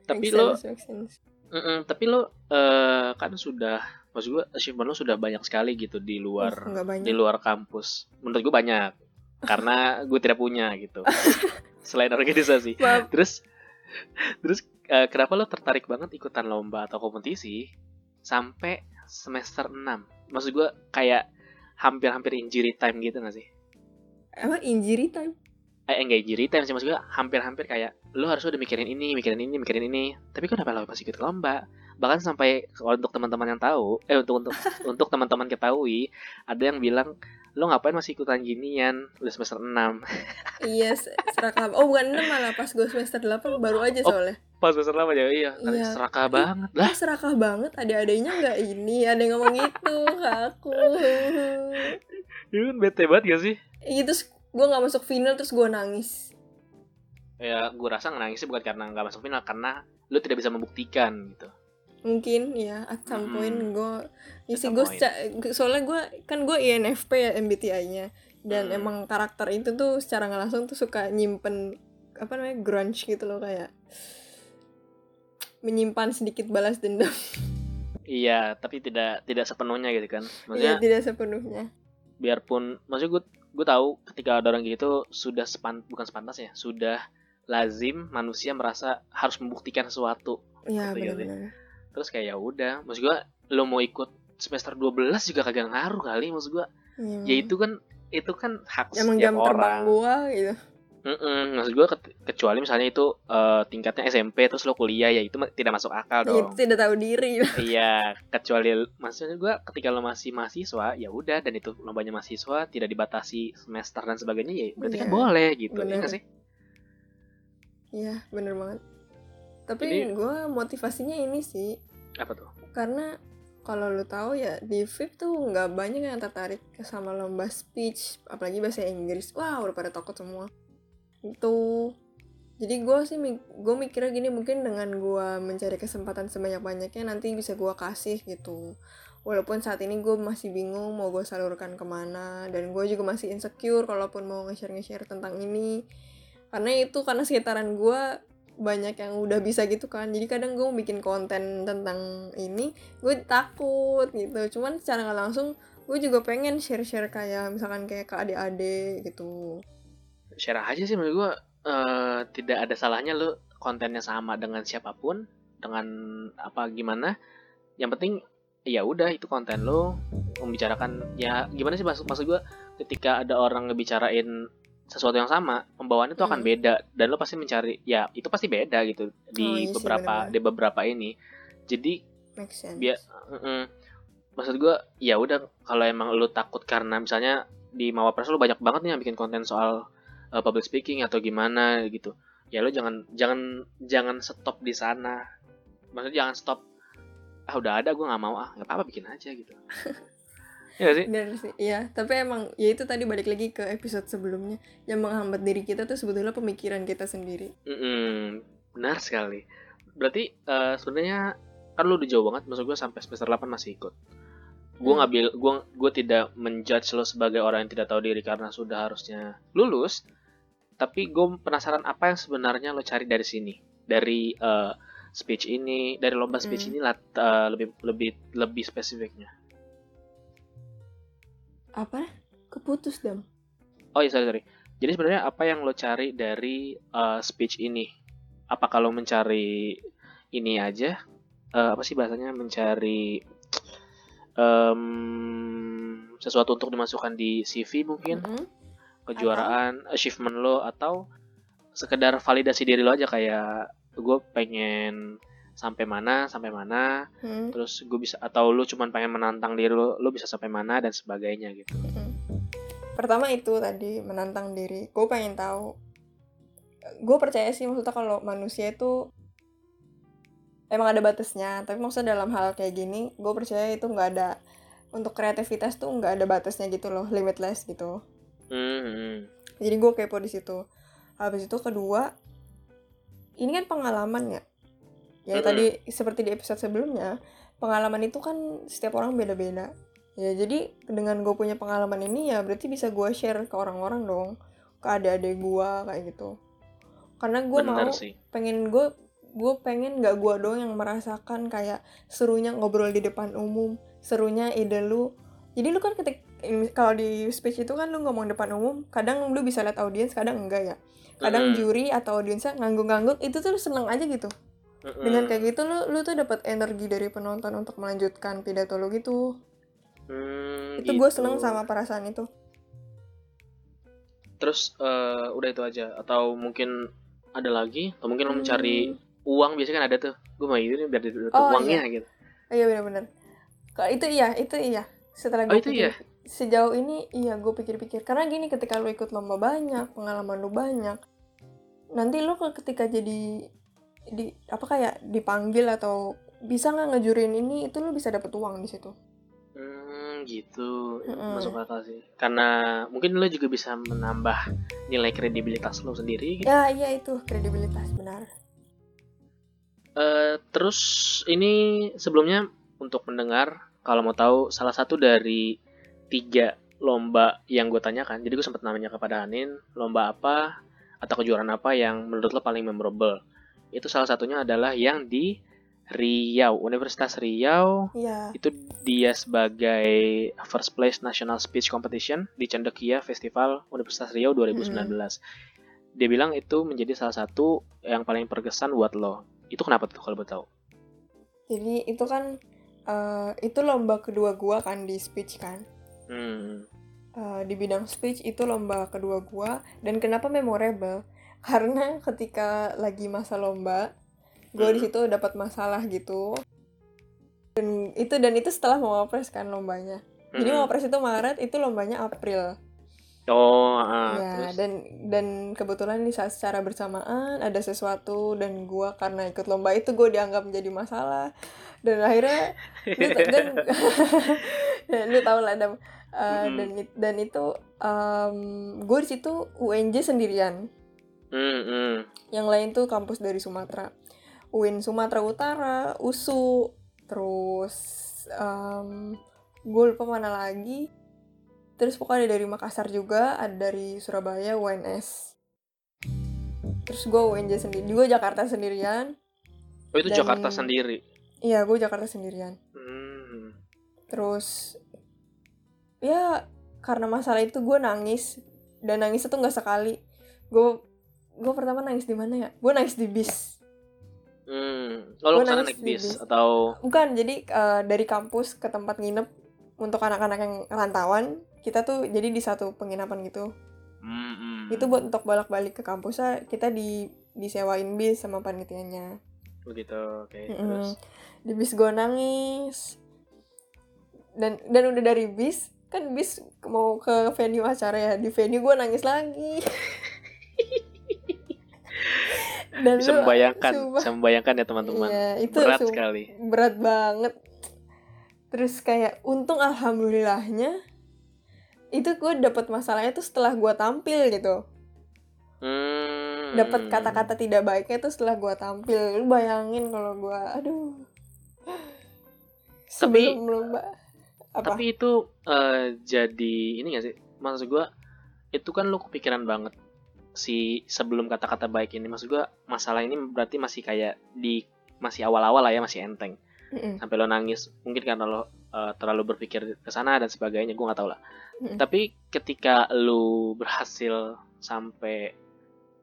Tapi lo sense, sense. mm-mm, tapi lo eh, kan sudah maksud gue achievement lo sudah banyak sekali gitu di luar Uh, di luar kampus. Menurut gue banyak karena gue tidak punya gitu. Selain organisasi. Maaf. terus terus eh, kenapa lo tertarik banget ikutan lomba atau kompetisi sampai semester 6 maksud gue kayak hampir-hampir injury time gitu gak sih? Emang injury time? Eh enggak injury time sih maksud gue hampir-hampir kayak lo harus udah mikirin ini mikirin ini mikirin ini. Tapi kenapa lo masih ikut lomba? Bahkan sampai kalau untuk teman-teman yang tahu eh untuk untuk untuk teman-teman ketahui ada yang bilang lo ngapain masih ikutan ginian udah semester 6 iya se- serakah oh bukan enam malah pas gue semester 8 baru aja Oh. Pas semester 8 ya iya. Iya. serakah banget lah. Serakah banget. Adik-adiknya nggak ini? Ada yang ngomong gitu ke aku. Itu kan bete banget gak sih? Iya terus gue nggak masuk final terus gue nangis. Ya gue rasa nangisnya bukan karena nggak masuk final karena lu tidak bisa membuktikan gitu. Mungkin ya at some Hmm. point gue ya At sih gue soalnya gue kan gue INFP ya MBTI-nya dan Hmm. emang karakter itu tuh secara nggak langsung tuh suka nyimpen apa namanya grunge gitu loh kayak menyimpan sedikit balas dendam. Iya tapi tidak tidak sepenuhnya gitu kan. Ya maksudnya tidak sepenuhnya. biarpun maksudnya gue gue tahu ketika ada orang gitu sudah sepan bukan sepantas ya sudah lazim manusia merasa harus membuktikan sesuatu. Ya Ngerti gak sih? benar-benar. Terus kayak ya udah maksud gue lo mau ikut semester 12 juga kagak ngaruh kali maksud gue Iya, ya itu kan itu kan hak emang setiap jam terbang orang. gue gitu Mm-mm, maksud gue kecuali misalnya itu eh, tingkatnya SMP terus lo kuliah ya itu ma- tidak masuk akal ya, dong. itu tidak tahu diri. Iya kecuali maksudnya gue ketika lo masih mahasiswa ya udah dan itu lombanya mahasiswa tidak dibatasi semester dan sebagainya ya berarti kan Iya, boleh gitu ya bener. nggak sih? Iya bener banget. Tapi Jadi- gue motivasinya ini sih. Apa tuh? Karena kalau lu tahu ya di VIP tuh nggak banyak yang tertarik sama lomba speech apalagi bahasa Inggris. Wah udah pada takut semua itu. Jadi gue sih gue mikirnya gini mungkin dengan gue mencari kesempatan sebanyak banyaknya nanti bisa gue kasih gitu. Walaupun saat ini gue masih bingung mau gue salurkan ke mana dan gue juga masih insecure kalaupun mau nge-share nge-share tentang ini. Karena itu karena sekitaran gue banyak yang udah bisa gitu kan. Jadi kadang gue bikin konten tentang ini gue takut gitu. Cuman secara nggak langsung gue juga pengen share-share kayak misalkan kayak ke adik-adik gitu share aja sih menurut gue eh, tidak ada salahnya lo kontennya sama dengan siapa pun dengan apa gimana yang penting ya udah itu konten lo membicarakan ya gimana sih maksud maksud gue ketika ada orang ngebicarain sesuatu yang sama pembawaannya itu akan Hmm. beda dan lo pasti mencari ya itu pasti beda gitu Oh, di iya sih, beberapa bener-bener. di beberapa ini jadi biar mm-mm. maksud gue ya udah kalau emang lu takut karena misalnya di Mawapres lu banyak banget nih yang bikin konten soal uh, public speaking atau gimana gitu. Ya lu jangan jangan jangan stop di sana. Maksudnya jangan stop ah udah ada gue nggak mau ah nggak apa-apa bikin aja gitu. Ya nggak sih? Bener sih, iya. Tapi emang ya itu tadi balik lagi ke episode sebelumnya. Yang menghambat diri kita tuh sebetulnya pemikiran kita sendiri. Mm-mm, benar sekali. Berarti uh, sebenarnya kan lu udah jauh banget maksud gue sampai semester 8 masih ikut gue Hmm. ngambil gue gue tidak menjudge lo sebagai orang yang tidak tahu diri karena sudah harusnya lulus tapi gue penasaran apa yang sebenarnya lo cari dari sini dari uh, speech ini dari lomba speech Hmm. ini uh, lebih lebih lebih spesifiknya apa keputus dam Oh iya sorry sorry. Jadi sebenarnya apa yang lo cari dari uh, speech ini? Apa kalau mencari ini aja? Uh, apa sih bahasanya mencari um, sesuatu untuk dimasukkan di CV mungkin. Mhm. kejuaraan, achievement lo atau sekedar validasi diri lo aja kayak gue pengen sampai mana sampai mana. Hmm, terus gue bisa atau lu cuman pengen menantang diri lo lo bisa sampai mana dan sebagainya gitu. Mhm. pertama itu tadi menantang diri. Gue pengen tahu. Gue percaya sih maksudnya kalau manusia itu emang ada batasnya tapi maksudnya dalam hal kayak gini gue percaya itu nggak ada untuk kreativitas tuh nggak ada batasnya gitu loh limitless gitu. Hmm, hmm. jadi gue kepo di situ. Habis itu kedua ini kan pengalaman ya. Ya Mm-mm. tadi seperti di episode sebelumnya pengalaman itu kan setiap orang beda-beda. Ya jadi dengan gue punya pengalaman ini ya berarti bisa gue share ke orang-orang dong. Ke adik-adik gue kayak gitu. Karena gue mau sih. pengen gue gue pengen nggak gue doang yang merasakan kayak serunya ngobrol di depan umum serunya ide lu jadi lu kan ketik kalau di speech itu kan lu ngomong depan umum kadang lu bisa lihat audiens kadang enggak ya kadang Mm-mm. juri atau audiensnya ngangguk-ngangguk itu tuh lu seneng aja gitu Mm-mm. dengan kayak gitu lu lu tuh dapat energi dari penonton untuk melanjutkan pidato lu gitu Hmm, itu gue gitu. seneng sama perasaan itu terus eh, udah itu aja atau mungkin ada lagi atau mungkin lo mencari Hmm. Uang biasanya kan ada tuh. Gue mau gitu nih biar dapet Oh, uangnya gitu. Oh, iya benar-benar kalau itu iya itu iya. Setelah Oh, gue itu pikir iya? sejauh ini iya gue pikir-pikir. Karena gini ketika lu ikut lomba banyak pengalaman lu banyak nanti lu ke- ketika jadi di apa kayak dipanggil atau bisa nggak ngejurin ini itu lu bisa dapet uang di situ? Hmm, gitu. Mm-mm. masuk akal sih. Karena mungkin lo juga bisa menambah nilai kredibilitas lo sendiri gitu. ya iya itu kredibilitas benar Eh, terus ini sebelumnya untuk mendengar kalau mau tahu salah satu dari tiga lomba yang gue tanyakan jadi gue sempat namanya kepada Anin lomba apa atau kejuaraan apa yang menurut lo paling memorable? Itu salah satunya adalah yang di Riau Universitas Riau. Iya. Itu dia sebagai first place national speech competition di Cendekia Festival Universitas Riau 2019 dia bilang itu menjadi salah satu yang paling berkesan buat lo itu kenapa tuh kalau boleh tahu? Jadi itu kan eh, itu lomba kedua gua kan di speech kan. Hmm. Eh, di bidang speech itu lomba kedua gua dan kenapa memorable? Karena ketika lagi masa lomba gua di Hmm. situ dapat masalah gitu. Dan itu dan itu setelah mau kan lombanya. Jadi Hmm. mau wapres itu Maret itu lombanya April oh ah, ya terus dan dan kebetulan di saat secara bersamaan ada sesuatu dan gua karena ikut lomba itu gue dianggap menjadi masalah dan akhirnya lu, dan lu tau lah Dam. Uh, Mm-mm. dan dan itu gue di situ UNJ sendirian hmm, hmm. yang lain tuh kampus dari Sumatera UIN Sumatera Utara USU terus gue lupa mana lagi terus pokoknya ada dari Makassar juga ada dari Surabaya UNS terus gue UNJ sendiri gue Jakarta sendirian. Oh itu Dan- Jakarta sendiri? Iya gue Jakarta sendirian. Hmm. terus ya karena masalah itu gue nangis. Dan nangis itu nggak sekali. Gue gue pertama nangis di mana ya? Gue nangis di bis. Hmm. Oh, lo ke sana nangis naik di bis bis. atau? Bukan jadi eh, dari kampus ke tempat nginep untuk anak-anak yang rantauan kita tuh jadi di satu penginapan gitu. Hmm, hmm. itu buat untuk bolak-balik ke kampusnya kita di disewain bis sama panitianya. Begitu oke Mm-mm. terus? Di bis gue nangis. Dan dan udah dari bis kan bis mau ke venue acara ya di venue gue nangis lagi. Dan bisa membayangkan sumpah. bisa membayangkan ya teman-teman. Iya, itu berat sum- sekali. Berat banget. Terus kayak untung alhamdulillahnya itu gue dapet masalahnya tuh setelah gue tampil gitu. Hmm. dapat kata-kata tidak baiknya tuh setelah gue tampil. Lu bayangin kalau gue aduh. Tapi- sebelum lomba. Apa? tapi itu eh, jadi ini gak sih? Maksud gua itu kan lu kepikiran banget si sebelum kata-kata baik ini. Maksud gua masalah ini berarti masih kayak di masih awal-awal lah ya masih enteng. Mm-mm. sampai lo nangis mungkin karena lo uh, terlalu berpikir ke sana dan sebagainya gue nggak tahu lah. Mm. tapi ketika lu berhasil sampai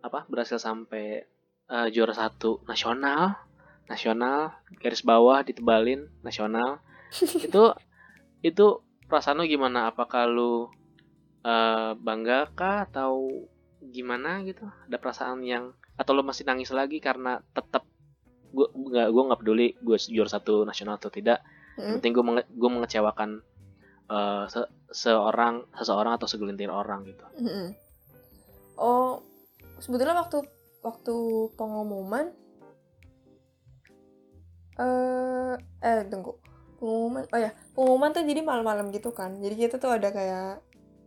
apa berhasil sampai uh, juara satu nasional nasional garis bawah ditebalin nasional itu itu perasaan lu gimana? Apakah lu uh, bangga kah atau gimana gitu? Ada perasaan yang atau lu masih nangis lagi karena tetap gue nggak gue nggak peduli gue juara satu nasional atau tidak yang Mm. penting gue menge- gue mengecewakan uh, se- seorang seseorang atau segelintir orang gitu Mm-mm. Oh, sebetulnya waktu waktu pengumuman eh eh tunggu. Pengumuman. Oh ya, pengumuman tuh jadi malam-malam gitu kan. Jadi kita tuh ada kayak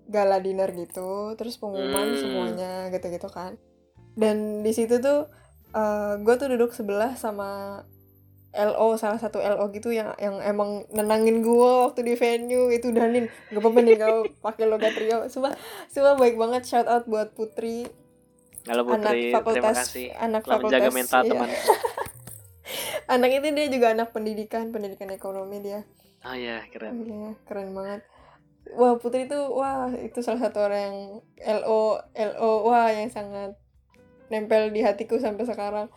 gala dinner gitu, terus pengumuman Hmm. semuanya gitu-gitu kan. Dan di situ tuh eh gue tuh duduk sebelah sama LO salah satu LO gitu yang yang emang nenangin gue waktu di venue itu Danin. Gak apa-apa nih kalau pakai logat Rio. Sumpah, sumpah baik banget. Shout out buat Putri. Halo anak Putri. Terima fakultas kasih. anak telah fakultas menjaga mental iya. teman. Anak itu dia juga anak pendidikan pendidikan ekonomi dia. Oh ya keren. Iya, keren banget. Wah Putri itu wah itu salah satu orang yang LO LO wah yang sangat nempel di hatiku sampai sekarang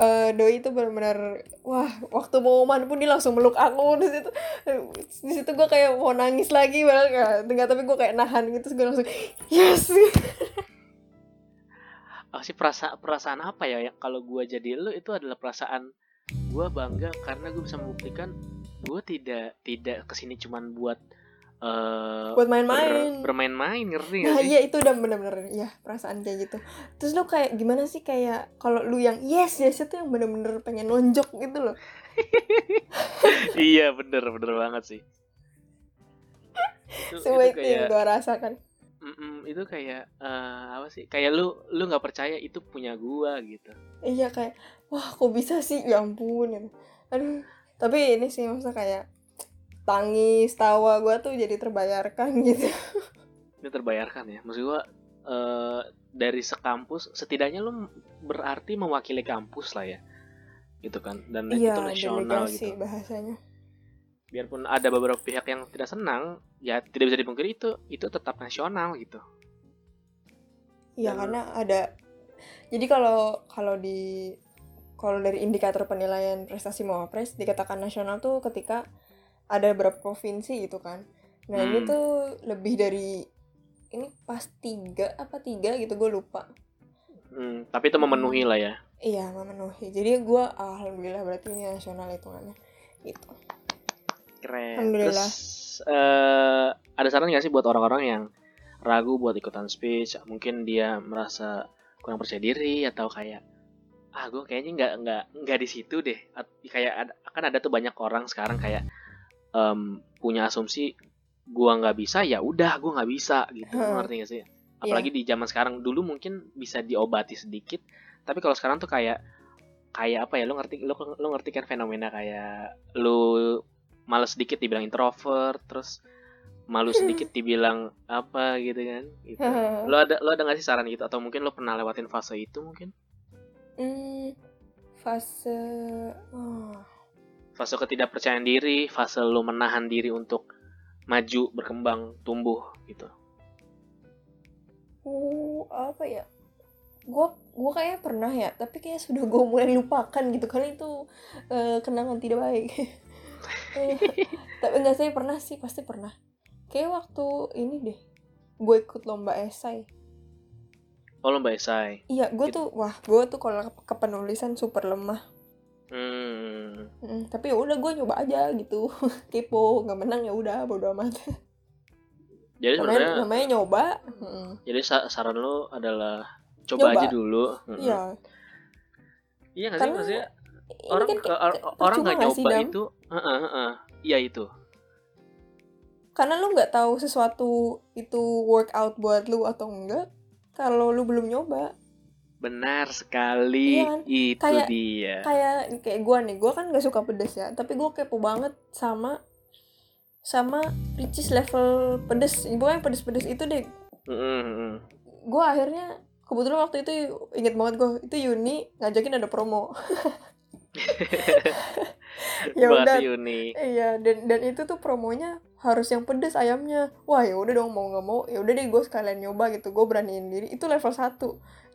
Eh, doi itu benar-benar wah waktu pengumuman pun dia langsung meluk aku di situ. Di situ gue kayak mau nangis lagi nggak enggak tapi gue kayak nahan gitu gue langsung yes! Oh sih perasaan perasaan apa ya yang kalau gue jadi lu itu adalah perasaan gue bangga karena gue bisa membuktikan gue tidak tidak ke sini cuman buat eh buat main-main. Ber- bermain-main ngerti Nah sih? iya itu udah bener-bener ya perasaan kayak gitu. Terus lu kayak gimana sih kayak kalau lu yang yes yes itu yang bener-bener pengen nonjok gitu loh. Iya bener bener banget sih. Itu, Semua itu itu yang gue rasakan. Mm-mm, itu kayak eh, apa sih kayak lu lu nggak percaya itu punya gua gitu. Iya kayak wah kok bisa sih? Ya ampun gitu. Aduh tapi ini sih masa kayak tangis tawa gue tuh jadi terbayarkan gitu. Ini terbayarkan ya. Maksud gua eh, dari sekampus setidaknya lu berarti mewakili kampus lah ya. Gitu kan dan Iya itu nasional gitu. bahasanya. Biarpun ada beberapa pihak yang tidak senang ya tidak bisa dipungkiri itu itu tetap nasional gitu. Iya Dan- karena ada jadi kalau kalau di kalau dari indikator penilaian prestasi Mawapres dikatakan nasional tuh ketika ada beberapa provinsi gitu kan. Nah ini Hmm. tuh lebih dari ini pas tiga apa tiga gitu gue lupa. Hmm, tapi itu memenuhi lah ya Iya memenuhi. Jadi gue alhamdulillah berarti ini nasional hitungannya gitu. keren Alhamdulillah. terus eh, ada saran nggak sih buat orang-orang yang ragu buat ikutan speech mungkin dia merasa kurang percaya diri atau kayak ah gue kayaknya nggak nggak nggak di situ deh At- kayak ada, kan ada tuh banyak orang sekarang kayak em, punya asumsi gua nggak bisa ya udah gua nggak bisa gitu. Hmm. ngerti gak sih? Apalagi di zaman sekarang dulu mungkin bisa diobati sedikit tapi kalau sekarang tuh kayak kayak apa ya lu ngerti lu, lu ngerti kan fenomena kayak lu males sedikit dibilang introvert terus malu sedikit dibilang apa gitu kan? Gitu. lo ada lo ada nggak sih saran gitu? Atau mungkin lo pernah lewatin fase itu mungkin? Hmm, fase oh. Fase ketidakpercayaan diri fase lo menahan diri untuk maju berkembang tumbuh gitu Uh, apa ya? Gua gua kayak pernah ya, tapi kayak sudah gue mulai lupakan gitu karena itu eh, kenangan tidak baik. Eh, tapi enggak sih pernah sih, pasti pernah. Kayak waktu ini deh, gue ikut lomba esai. oh lomba esai Iya, gue Gitu. tuh wah, gue tuh kalau ke- kepenulisan super lemah. Hmm Mm, tapi ya udah gue nyoba aja gitu, kepo, nggak menang ya udah, bodo amat. jadi Namanya, namanya nyoba. Mm, jadi sa- saran lo adalah coba Nyoba. aja dulu Mm-mm. Iya, iya nggak sih maksudnya orang kan ke- kayak orang nggak nggak sih, nyoba Dam? itu Heeh, heeh. iya itu karena lu nggak tahu sesuatu itu workout buat lu atau enggak kalau lu belum nyoba benar sekali. Iya kan? itu Kayak- dia. kayak kayak gua nih gua kan nggak suka pedes ya tapi gua kepo banget sama sama ricis level pedes. Ibu yang pedes-pedes itu deh. Mm-mm. gua akhirnya kebetulan waktu itu inget banget gua itu Yuni ngajakin ada promo. Ya Buat udah. Unik. iya dan dan itu tuh promonya harus yang pedes ayamnya. Wah ya udah dong mau nggak mau ya udah deh gue sekalian nyoba gitu gue beraniin diri. Itu level 1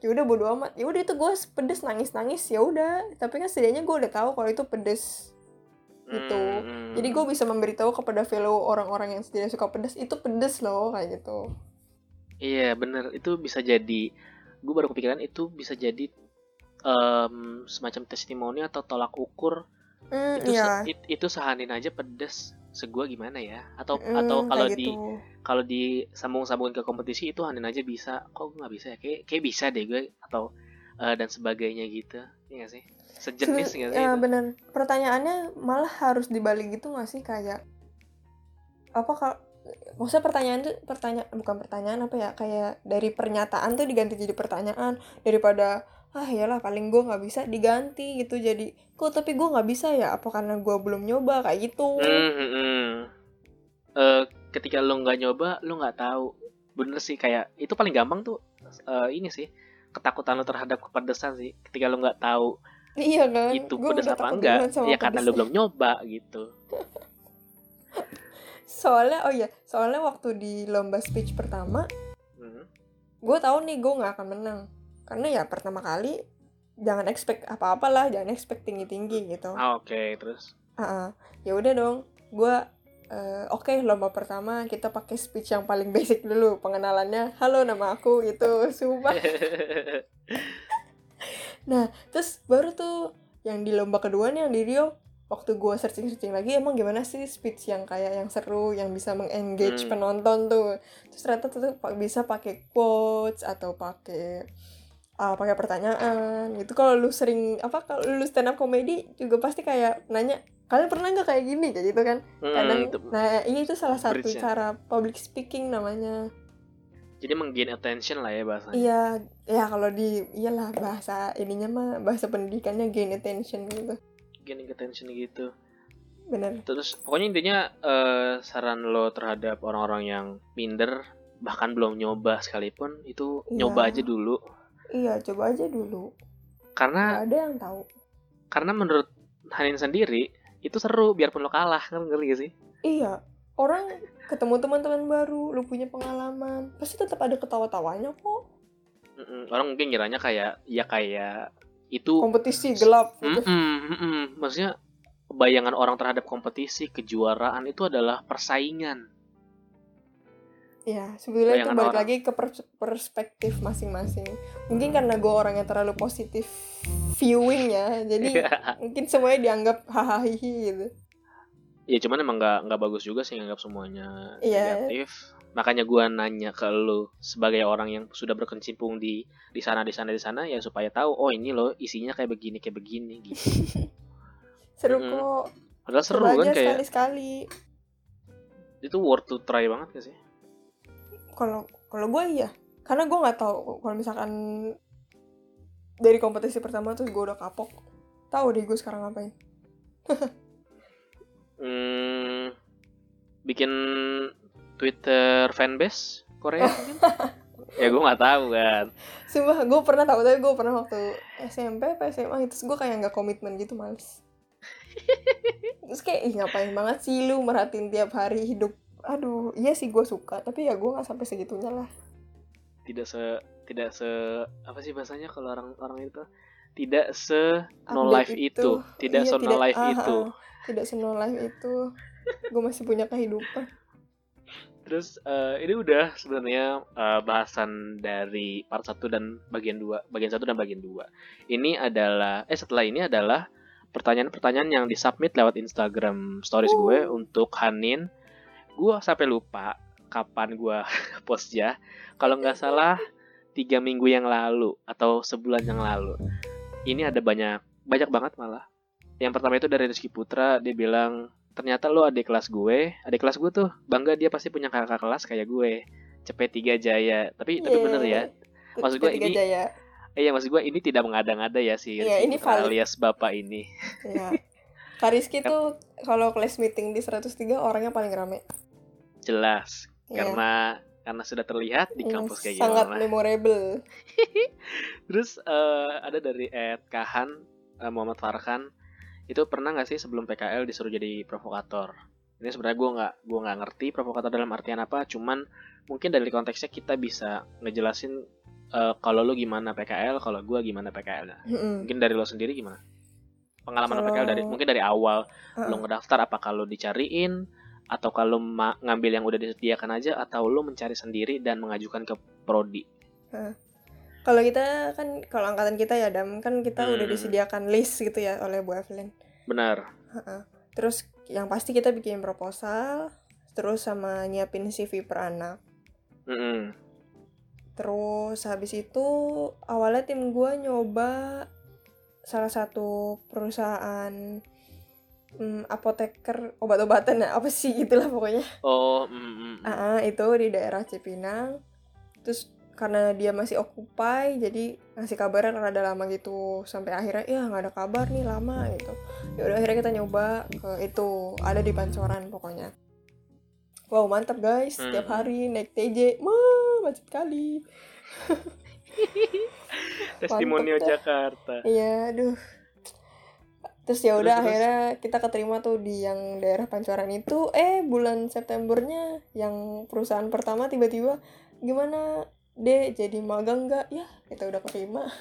ya udah bodo amat. Ya udah itu gue pedes nangis nangis ya udah. Tapi kan setidaknya gue udah tahu kalau itu pedes gitu. Hmm, jadi gue bisa memberitahu kepada fellow orang-orang yang tidak suka pedes itu pedes loh kayak gitu. Iya bener. Itu bisa jadi gue baru kepikiran itu bisa jadi em, semacam testimoni atau tolak ukur. Hmm, itu se- iya. it- itu sehanin aja pedes segua gimana ya? Atau Hmm, atau kalau kayak di gitu. kalau disambung-sambungin ke kompetisi itu hanin aja bisa. Kok gue nggak bisa ya? Kayak kayak bisa deh gue atau eh, dan sebagainya gitu. Iya gak sih? Sejenis nggak sih ya itu? bener. Pertanyaannya malah harus dibalik gitu gak sih? Kayak apa kalau maksudnya pertanyaan tuh pertanyaan bukan pertanyaan apa ya? Kayak dari pernyataan tuh diganti jadi pertanyaan. Daripada ah iyalah paling gue nggak bisa diganti gitu. Jadi kok tapi gue nggak bisa ya? Apa karena gue belum nyoba? Kayak gitu. Hmm, hmm. Eh, ketika lo nggak nyoba lo nggak tahu. Bener sih kayak itu paling gampang tuh eh, ini sih ketakutan lo terhadap kepedesan sih. Ketika lo nggak tahu iya kan? itu Gua pedes udah apa enggak. ya karena lo belum nyoba gitu. Soalnya oh iya soalnya waktu di lomba speech pertama Hmm. gue tahu nih gue nggak akan menang karena ya pertama kali jangan expect apa-apa lah jangan expect tinggi-tinggi gitu Ah, oke terus Ah, ah. ya udah dong gue eh, oke lomba pertama kita pakai speech yang paling basic dulu pengenalannya halo nama aku gitu sumpah terus baru tuh yang di lomba kedua nih yang di Rio waktu gue searching searching lagi emang gimana sih speech yang kayak yang seru yang bisa mengengage Hmm. penonton tuh terus ternyata tuh bisa pakai quotes atau pakai ah, pakai pertanyaan gitu. Kalau lu sering apa kalau lu stand up comedy juga pasti kayak nanya kalian pernah nggak kayak gini? Kayak gitu kan. Kadang Hmm, itu. nah ini itu salah satu Bridge-nya. cara public speaking namanya. Jadi menggain attention lah ya bahasanya. Iya ya kalau di iyalah bahasa ininya mah bahasa pendidikannya gain attention gitu. Gaining attention gitu. Bener. Terus pokoknya intinya eh, saran lo terhadap orang-orang yang minder bahkan belum nyoba sekalipun itu Iya. nyoba aja dulu iya coba aja dulu karena nggak ada yang tahu karena menurut Hanin sendiri itu seru biarpun lo kalah kan ngerti gak sih iya orang ketemu teman-teman baru lu punya pengalaman pasti tetap ada ketawa-tawanya kok Mm-mm. orang mungkin kiranya kayak ya kayak itu kompetisi gelap gitu. Mm-mm, mm-mm. maksudnya bayangan orang terhadap kompetisi kejuaraan itu adalah persaingan Ya, sebetulnya itu balik orang. lagi ke pers- perspektif masing-masing. Mungkin karena gue orang yang terlalu positif viewing ya, jadi mungkin semuanya dianggap hahaha gitu. ya cuman emang nggak nggak bagus juga sih nganggap semuanya Iya. negatif makanya gua nanya ke lu sebagai orang yang sudah berkecimpung di di sana di sana di sana ya supaya tahu oh ini loh isinya kayak begini kayak begini gitu Seru Mm-mm. kok. padahal seru kan kayak sekali-sekali. itu worth to try banget gak sih Kalau kalau gue iya, karena gue nggak tahu kalau misalkan dari kompetisi pertama tuh gue udah kapok. Tahu deh gue sekarang ngapain. hmm, bikin Twitter fanbase Korea mungkin ya gue nggak tahu kan Sumpah, gue pernah tahu tapi gue pernah waktu SMP apa SMA itu gue kayak nggak komitmen gitu males. Terus kayak ih ngapain banget sih lu merhatiin tiap hari hidup. Aduh, iya sih gue suka, tapi ya gue nggak sampai segitunya lah. tidak se tidak se apa sih bahasanya kalau orang orang itu tidak se no life itu, tidak Iya, se no life ah, itu ah, tidak se no life itu. gue masih punya kehidupan. Terus eh, ini udah sebenarnya eh, bahasan dari part 1 dan bagian 2, bagian 1 dan bagian 2. Ini adalah eh setelah ini adalah pertanyaan-pertanyaan yang disubmit lewat Instagram stories Uh. gue untuk Hanin. Gue sampai lupa kapan gue post ya. Kalau nggak salah tiga minggu yang lalu atau sebulan yang lalu. Ini ada banyak banyak banget malah. Yang pertama itu dari Rizky Putra, dia bilang ternyata lo adik kelas gue adik kelas gue tuh bangga dia pasti punya kakak kelas kayak gue cepet tiga jaya tapi tapi bener ya Yeay. Maksud Ketiga ini- Jaya. eh ya maksud gue ini tidak mengada-ngada ya sih Iya, ini valid. alias bapak ini Ya. Kariski tuh kalau kelas meeting di 103 orangnya paling rame. Jelas Ya. karena karena sudah terlihat di Iya, kampus kayak sangat gimana memorable. terus eh, ada dari Ed Kahan eh, Muhammad Farhan itu pernah nggak sih sebelum PKL disuruh jadi provokator ini sebenarnya gue nggak gue nggak ngerti provokator dalam artian apa cuman mungkin dari konteksnya kita bisa ngejelasin uh, kalau lu gimana PKL kalau gue gimana PKL Mm-mm. mungkin dari lo sendiri gimana pengalaman Kalau- PKL dari mungkin dari awal Ah. lo ngedaftar apa kalau dicariin atau kalau ngambil yang udah disediakan aja atau lo mencari sendiri dan mengajukan ke prodi Kalau kita kan kalau angkatan kita ya Dam kan kita udah Hmm. disediakan list gitu ya oleh Bu Evelyn. benar. Terus yang pasti kita bikin proposal, terus sama nyiapin CV per anak. Mm-mm. Terus habis itu awalnya tim gua nyoba salah satu perusahaan hmm, apoteker obat-obatan ya apa sih gitulah pokoknya. oh mm, mm, mm. Ah, itu di daerah Cipinang. Terus karena dia masih occupy, jadi ngasih kabarnya rada lama gitu. Sampai akhirnya ya nggak ada kabar nih lama gitu. Ya udah akhirnya kita nyoba ke itu ada di Pancoran pokoknya. Wow mantap guys, setiap Hmm. hari naik TJ, wah macet kali. Dah. Jakarta. Iya, aduh. Terus ya udah akhirnya kita keterima tuh di yang daerah Pancoran itu. Eh bulan Septembernya yang perusahaan pertama tiba-tiba gimana deh jadi magang nggak? Ya kita udah keterima.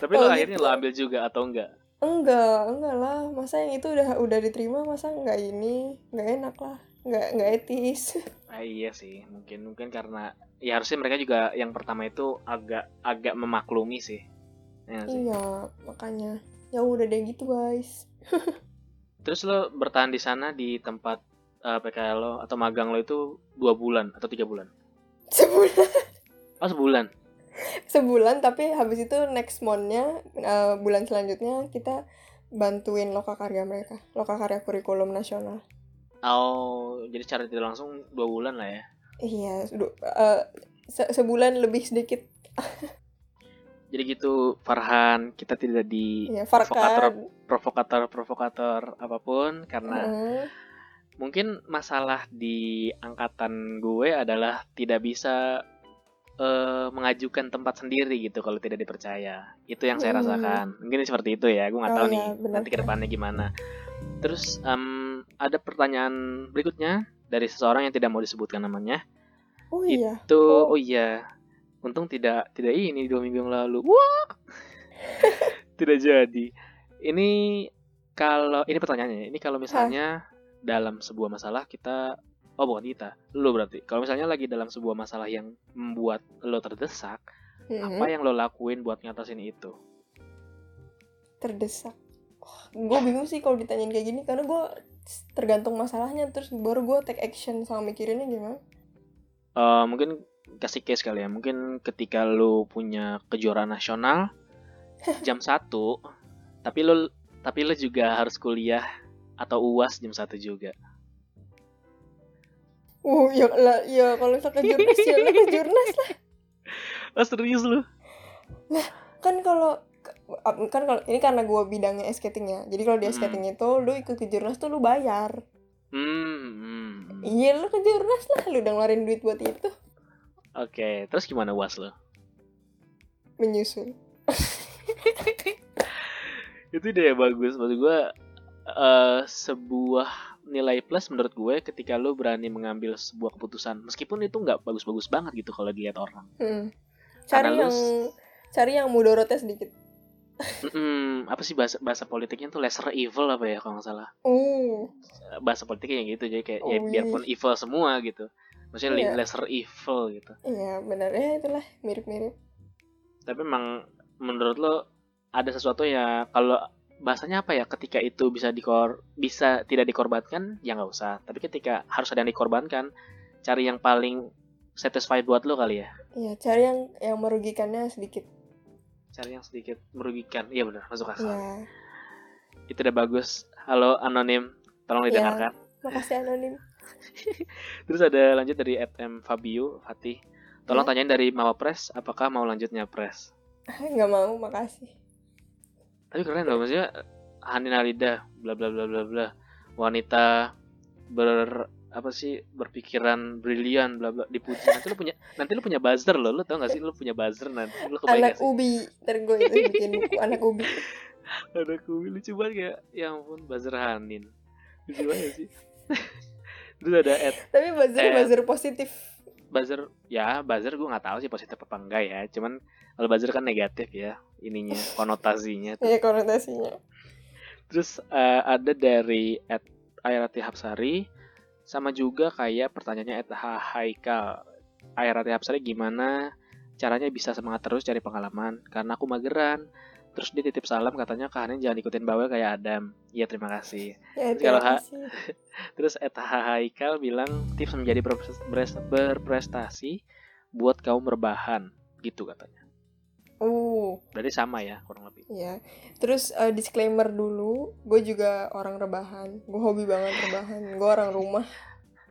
Tapi lo Oh, akhirnya gitu. lo ambil juga atau enggak? Enggak, enggak lah. Masa yang itu udah udah diterima masa nggak ini nggak enak lah, nggak nggak etis. Ah, iya sih, mungkin mungkin karena ya harusnya mereka juga yang pertama itu agak agak memaklumi sih. Ya sih? iya makanya. Ya udah deh gitu guys. Terus lo bertahan di sana di tempat eh, PKL lo atau magang lo itu dua bulan atau tiga bulan? Sebulan. Oh sebulan. sebulan tapi habis itu next monthnya uh, bulan selanjutnya kita bantuin loka karya mereka loka karya kurikulum nasional Oh jadi secara tidak langsung dua bulan lah ya. iya du- uh, se- sebulan lebih sedikit Jadi gitu Farhan kita tidak di ya provokator provokator provokator apa pun karena Heeh. mungkin masalah di angkatan gue adalah tidak bisa eh, mengajukan tempat sendiri gitu kalau tidak dipercaya. Itu yang saya Hmm. rasakan. Mungkin seperti itu ya. Gue nggak Oh, tahu iya, nih benar. nanti ke depannya gimana. Terus em, ada pertanyaan berikutnya dari seseorang yang tidak mau disebutkan namanya. oh iya Itu Oh. oh iya. Untung tidak tidak ini dua minggu yang lalu. Wah. tidak jadi. Ini kalau ini pertanyaannya. Ini kalau misalnya dalam sebuah masalah kita oh bukan kita, lo berarti. Kalau misalnya lagi dalam sebuah masalah yang membuat lo terdesak, Mm-mm. apa yang lo lakuin buat ngatasin itu? terdesak gue bingung sih kalau ditanyain kayak gini karena gue tergantung masalahnya terus baru gue take action sama mikirinnya gimana Eh, mungkin kasih case kali ya. Mungkin ketika lo punya kejuaraan nasional jam 1, tapi lo tapi lo juga harus kuliah atau UAS jam 1 juga. uh ya lah ya kalau misalnya ke jurnas ya lah jurnas lah Oh, serius lo? kan kalau kan kalau ini karena gue bidangnya skating ya jadi kalau di Hmm. skating itu lu ikut ke jurnas tuh lu bayar Hmm, hmm, hmm. iya lu ke jurnas lah lu udah ngeluarin duit buat itu Oke, terus gimana UAS lo? menyusul itu deh bagus. Maksud gue eh sebuah nilai plus menurut gue ketika lo berani mengambil sebuah keputusan. Meskipun itu nggak bagus-bagus banget gitu kalau dilihat orang. Hmm. cari Karena yang cari yang mudorotnya sedikit. Mm-mm, apa sih bahasa bahasa politiknya tuh lesser evil apa ya kalau nggak salah? Uh bahasa politiknya yang gitu jadi kayak ya Oh, iya. biarpun evil semua gitu maksudnya li- Iya. lesser evil gitu. Iya benar. Ya itulah mirip-mirip. Tapi memang menurut lo ada sesuatu ya kalau bahasanya apa ya ketika itu bisa dikor bisa tidak dikorbankan ya nggak usah. Tapi ketika harus ada yang dikorbankan cari yang paling satisfied buat lo kali ya. Iya, cari yang yang merugikannya sedikit. cari yang sedikit merugikan. Iya benar. Masuk akal. Iya. itu udah bagus. Halo anonim. Tolong Iya. didengarkan. Makasih anonim. Terus ada lanjut dari FM Fabio Fatih tolong Ya. tanyain dari Mawapres apakah mau lanjutnya pres Nggak mau, makasih. tapi keren loh maksudnya Hani Nalida bla bla bla bla bla wanita ber apa sih berpikiran brilian bla bla dipuji nanti lu punya nanti lu punya buzzer loh lu tau gak sih lu punya buzzer nanti lu kebayang Anak sih ubi. Ntar gue itu bikin buku anak ubi. ada kumis lucu banget kayak ya ampun buzzer Hanin lucu banget sih terus ada at tapi buzzer buzzer positif. Buzzer ya buzzer gue nggak tahu sih positif apa enggak ya. Cuman kalau buzzer kan negatif ya ininya konotasinya ya konotasinya terus eh, ada dari at Airati Hapsari sama juga kayak pertanyaannya at Ha- Haikal. Airati Hapsari gimana caranya bisa semangat terus cari pengalaman? Karena aku mageran terus dia titip salam katanya kalian jangan ikutin bawel kayak Adam. Iya terima kasih. Ya Terus kalau Ha- Terus Eta Haikal bilang tips menjadi berprestasi buat kaum berbahan gitu katanya. uh Berarti sama ya kurang lebih. ya terus eh, disclaimer dulu gue juga orang rebahan. Gue hobi banget rebahan. Gue orang rumah.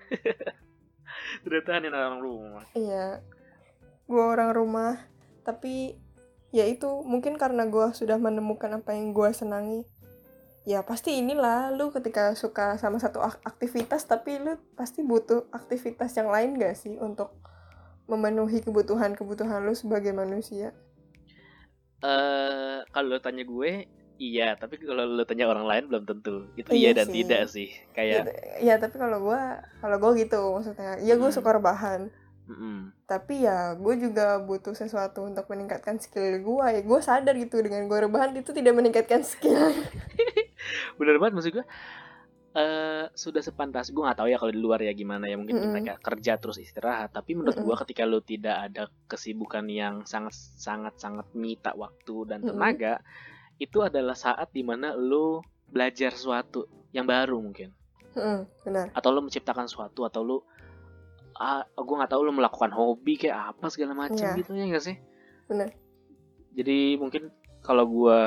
Ternyata nih orang rumah. Iya, gue orang rumah, tapi ya itu mungkin karena gue sudah menemukan apa yang gue senangi. Ya pasti inilah lu ketika suka sama satu ak- aktivitas, tapi lu pasti butuh aktivitas yang lain gak sih untuk memenuhi kebutuhan-kebutuhan lu sebagai manusia. Eh kalau lo tanya gue iya, tapi kalau lo tanya orang lain belum tentu. Itu Iya iya, dan sih. tidak sih. Kayak Ya tapi kalau gue, kalau gue gitu maksudnya, ya gue Hmm. suka rebahan, mm-mm. tapi ya gue juga butuh sesuatu untuk meningkatkan skill gue. Ya gue sadar gitu dengan gue rebahan itu tidak meningkatkan skill. bener banget maksud gue. eh sudah sepantas gue nggak tahu ya kalau di luar ya gimana ya mungkin Mm-mm. mereka kerja terus istirahat tapi menurut Mm-mm. gue ketika lo tidak ada kesibukan yang sangat sangat sangat minta waktu dan tenaga itu adalah saat di mana lo belajar sesuatu yang baru mungkin Hmm, benar. atau lo menciptakan sesuatu atau lo ah gue nggak tahu lo melakukan hobi kayak apa segala macam Iya. gitu ya nggak sih Bener. jadi mungkin kalau gue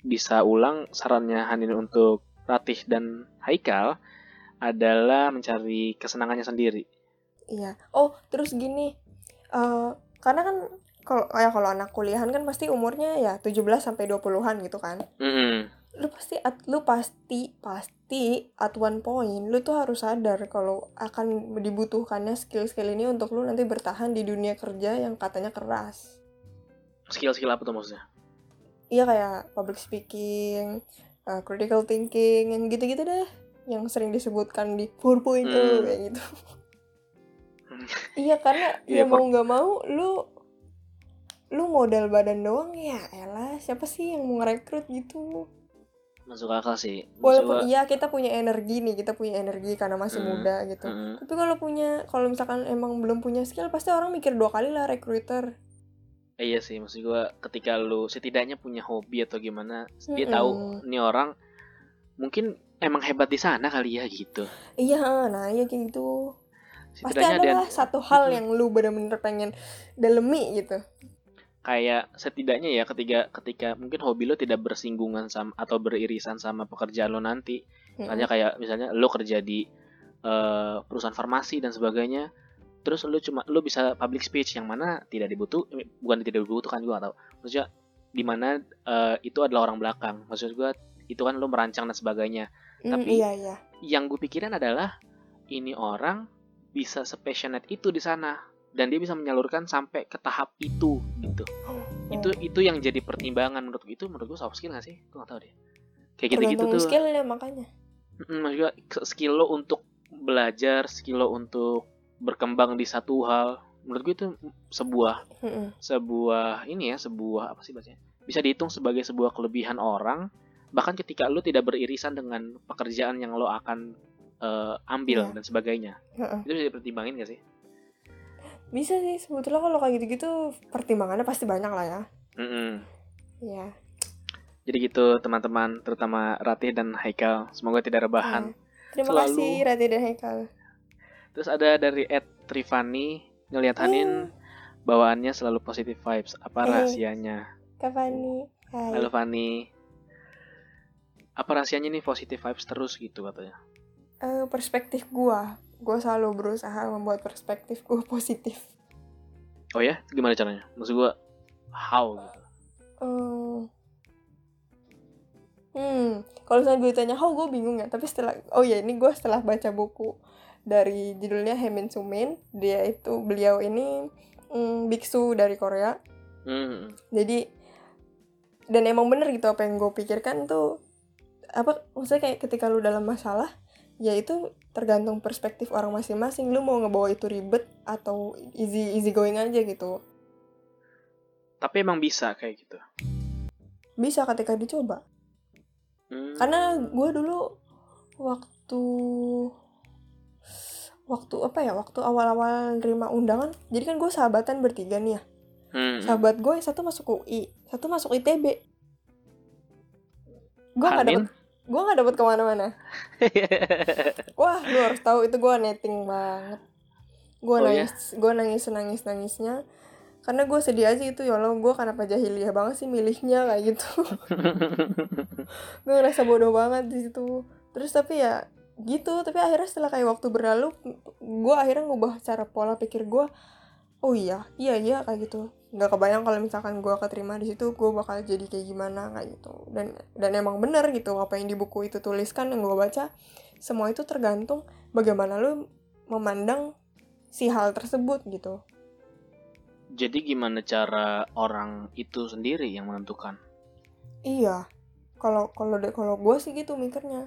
bisa ulang sarannya Hanin untuk Ratih dan Haikal adalah mencari kesenangannya sendiri. Iya. Oh, terus gini. eh karena kan kalau kayak kalau anak kuliahan kan pasti umurnya ya 17 sampai 20-an gitu kan. Mm-mm. Lu pasti at- lu pasti pasti at one point lu tuh harus sadar kalau akan dibutuhkannya skill-skill ini untuk lu nanti bertahan di dunia kerja yang katanya keras. Skill-skill apa tuh maksudnya? Iya kayak public speaking, eh, critical thinking, yang gitu-gitu deh. Yang sering disebutkan di 4.0 Hmm. kayak gitu. Hmm. Iya karena Iya, ya mau nggak mau lu lu modal badan doang ya elah siapa sih yang mau ngerekrut gitu Masuk akal sih. Walaupun iya kita punya energi nih kita punya energi karena masih Hmm, muda gitu Mm-mm. tapi kalau punya kalau misalkan emang belum punya skill pasti orang mikir dua kali lah recruiter Eh, iya sih, maksud gue ketika lu setidaknya punya hobi atau gimana, dia Mm-mm. tahu nih orang mungkin emang hebat di sana kali ya gitu. iya nah iya kayak gitu pasti Setidaknya ada ada lah satu hal yang lu bener-bener pengen dalemi gitu kayak setidaknya ya ketika ketika mungkin hobi lo tidak bersinggungan sama atau beririsan sama pekerjaan lo nanti. Misalnya kayak misalnya lo kerja di eh, perusahaan farmasi dan sebagainya terus lo cuma lo bisa public speech yang mana tidak dibutuh eh, bukan tidak dibutuhkan gue gak tahu. Maksudnya di mana eh, itu adalah orang belakang. Maksud gue itu kan lo merancang dan sebagainya. Hmm, tapi- iya iya. yang gue pikirin adalah ini orang bisa sepassionate itu di sana dan dia bisa menyalurkan sampai ke tahap itu gitu. Itu Oh. itu yang jadi pertimbangan menurut itu menurut gue soft skill gak sih? Gue gak tau deh. Kayak gitu gitu tuh. skillnya makanya. Mm, maksud gue skill lo untuk belajar skill lo untuk berkembang di satu hal. Menurut gue itu sebuah Mm-mm. sebuah ini ya sebuah apa sih bacanya bisa dihitung sebagai sebuah kelebihan orang bahkan ketika lo tidak beririsan dengan pekerjaan yang lo akan eh, ambil Iya. dan sebagainya. Heeh. itu bisa dipertimbangin gak sih bisa sih sebetulnya kalau kayak gitu-gitu pertimbangannya pasti banyak lah ya Mm-mm. Iya. jadi gitu teman-teman terutama Ratih dan Haikal semoga tidak rebahan Iya. Terima Selalu. kasih Rati dan Haikal. terus ada dari Ed Trivani ngelihat Hanin bawaannya selalu positive vibes apa Eh. rahasianya Kak Fani. Hai. Halo Fani apa rahasianya nih positive vibes terus gitu katanya Eh, perspektif gua, gua selalu berusaha membuat perspektif gua positif. oh ya gimana caranya maksud gua how gitu Eh, Hmm, kalau misalnya gue tanya how gue bingung ya. Tapi setelah, oh ya ini gue setelah baca buku dari judulnya Hemin Sumin, dia itu beliau ini mm, biksu dari Korea. Hmm. Jadi dan emang bener gitu apa yang gue pikirkan tuh apa maksudnya kayak ketika lu dalam masalah ya itu tergantung perspektif orang masing-masing lu mau ngebawa itu ribet atau easy easy going aja gitu Tapi emang bisa kayak gitu. bisa ketika dicoba Hmm. karena gue dulu waktu waktu apa ya waktu awal-awal nerima undangan jadi kan gue sahabatan bertiga nih ya Hmm. sahabat gue yang satu masuk UI satu masuk ITB gue nggak Hanin? dapet gue nggak dapet ke mana-mana. Wah lu harus tahu itu gue netting banget. Gue Oh, ya? nangis gue nangis nangis nangisnya. Karena gue sedih aja itu ya Allah gue kenapa jahiliyah banget sih milihnya kayak gitu. Gue ngerasa bodoh banget di situ. Terus tapi ya gitu. Tapi akhirnya setelah kayak waktu berlalu gue akhirnya ngubah cara pola pikir gue oh iya iya iya kayak gitu nggak kebayang kalau misalkan gue keterima di situ gue bakal jadi kayak gimana kayak gitu dan dan emang bener gitu apa yang di buku itu tuliskan yang gue baca semua itu tergantung bagaimana lu memandang si hal tersebut gitu Jadi gimana cara orang itu sendiri yang menentukan? Iya, kalau kalau kalau gue sih gitu mikirnya.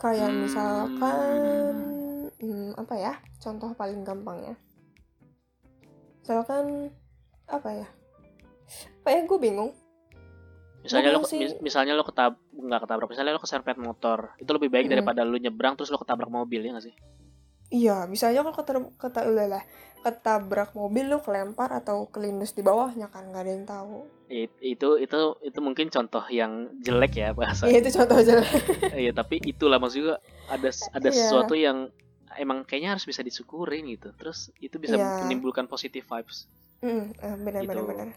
Kayak Hmm. misalkan hmm, apa ya? Contoh paling gampang ya. Misalkan apa ya? Apa ya gue bingung. Misalnya lo sih. misalnya lo ketab nggak ketabrak, misalnya lo keserempet motor, itu lebih baik Mm-mm. daripada lo nyebrang terus lo ketabrak mobil ya nggak sih? Iya, bisa aja kalau keter, keta, lah, ketabrak mobil lu kelempar atau kelindes di bawahnya kan nggak ada yang tahu. It- itu itu itu mungkin contoh yang jelek ya bahasa. Iya itu contoh aja. Iya tapi itulah maksud juga ada ada Iya. sesuatu yang emang kayaknya harus bisa disyukurin gitu. Terus itu bisa Iya. menimbulkan positive vibes. Hmm, eh, benar Gitu. benar benar.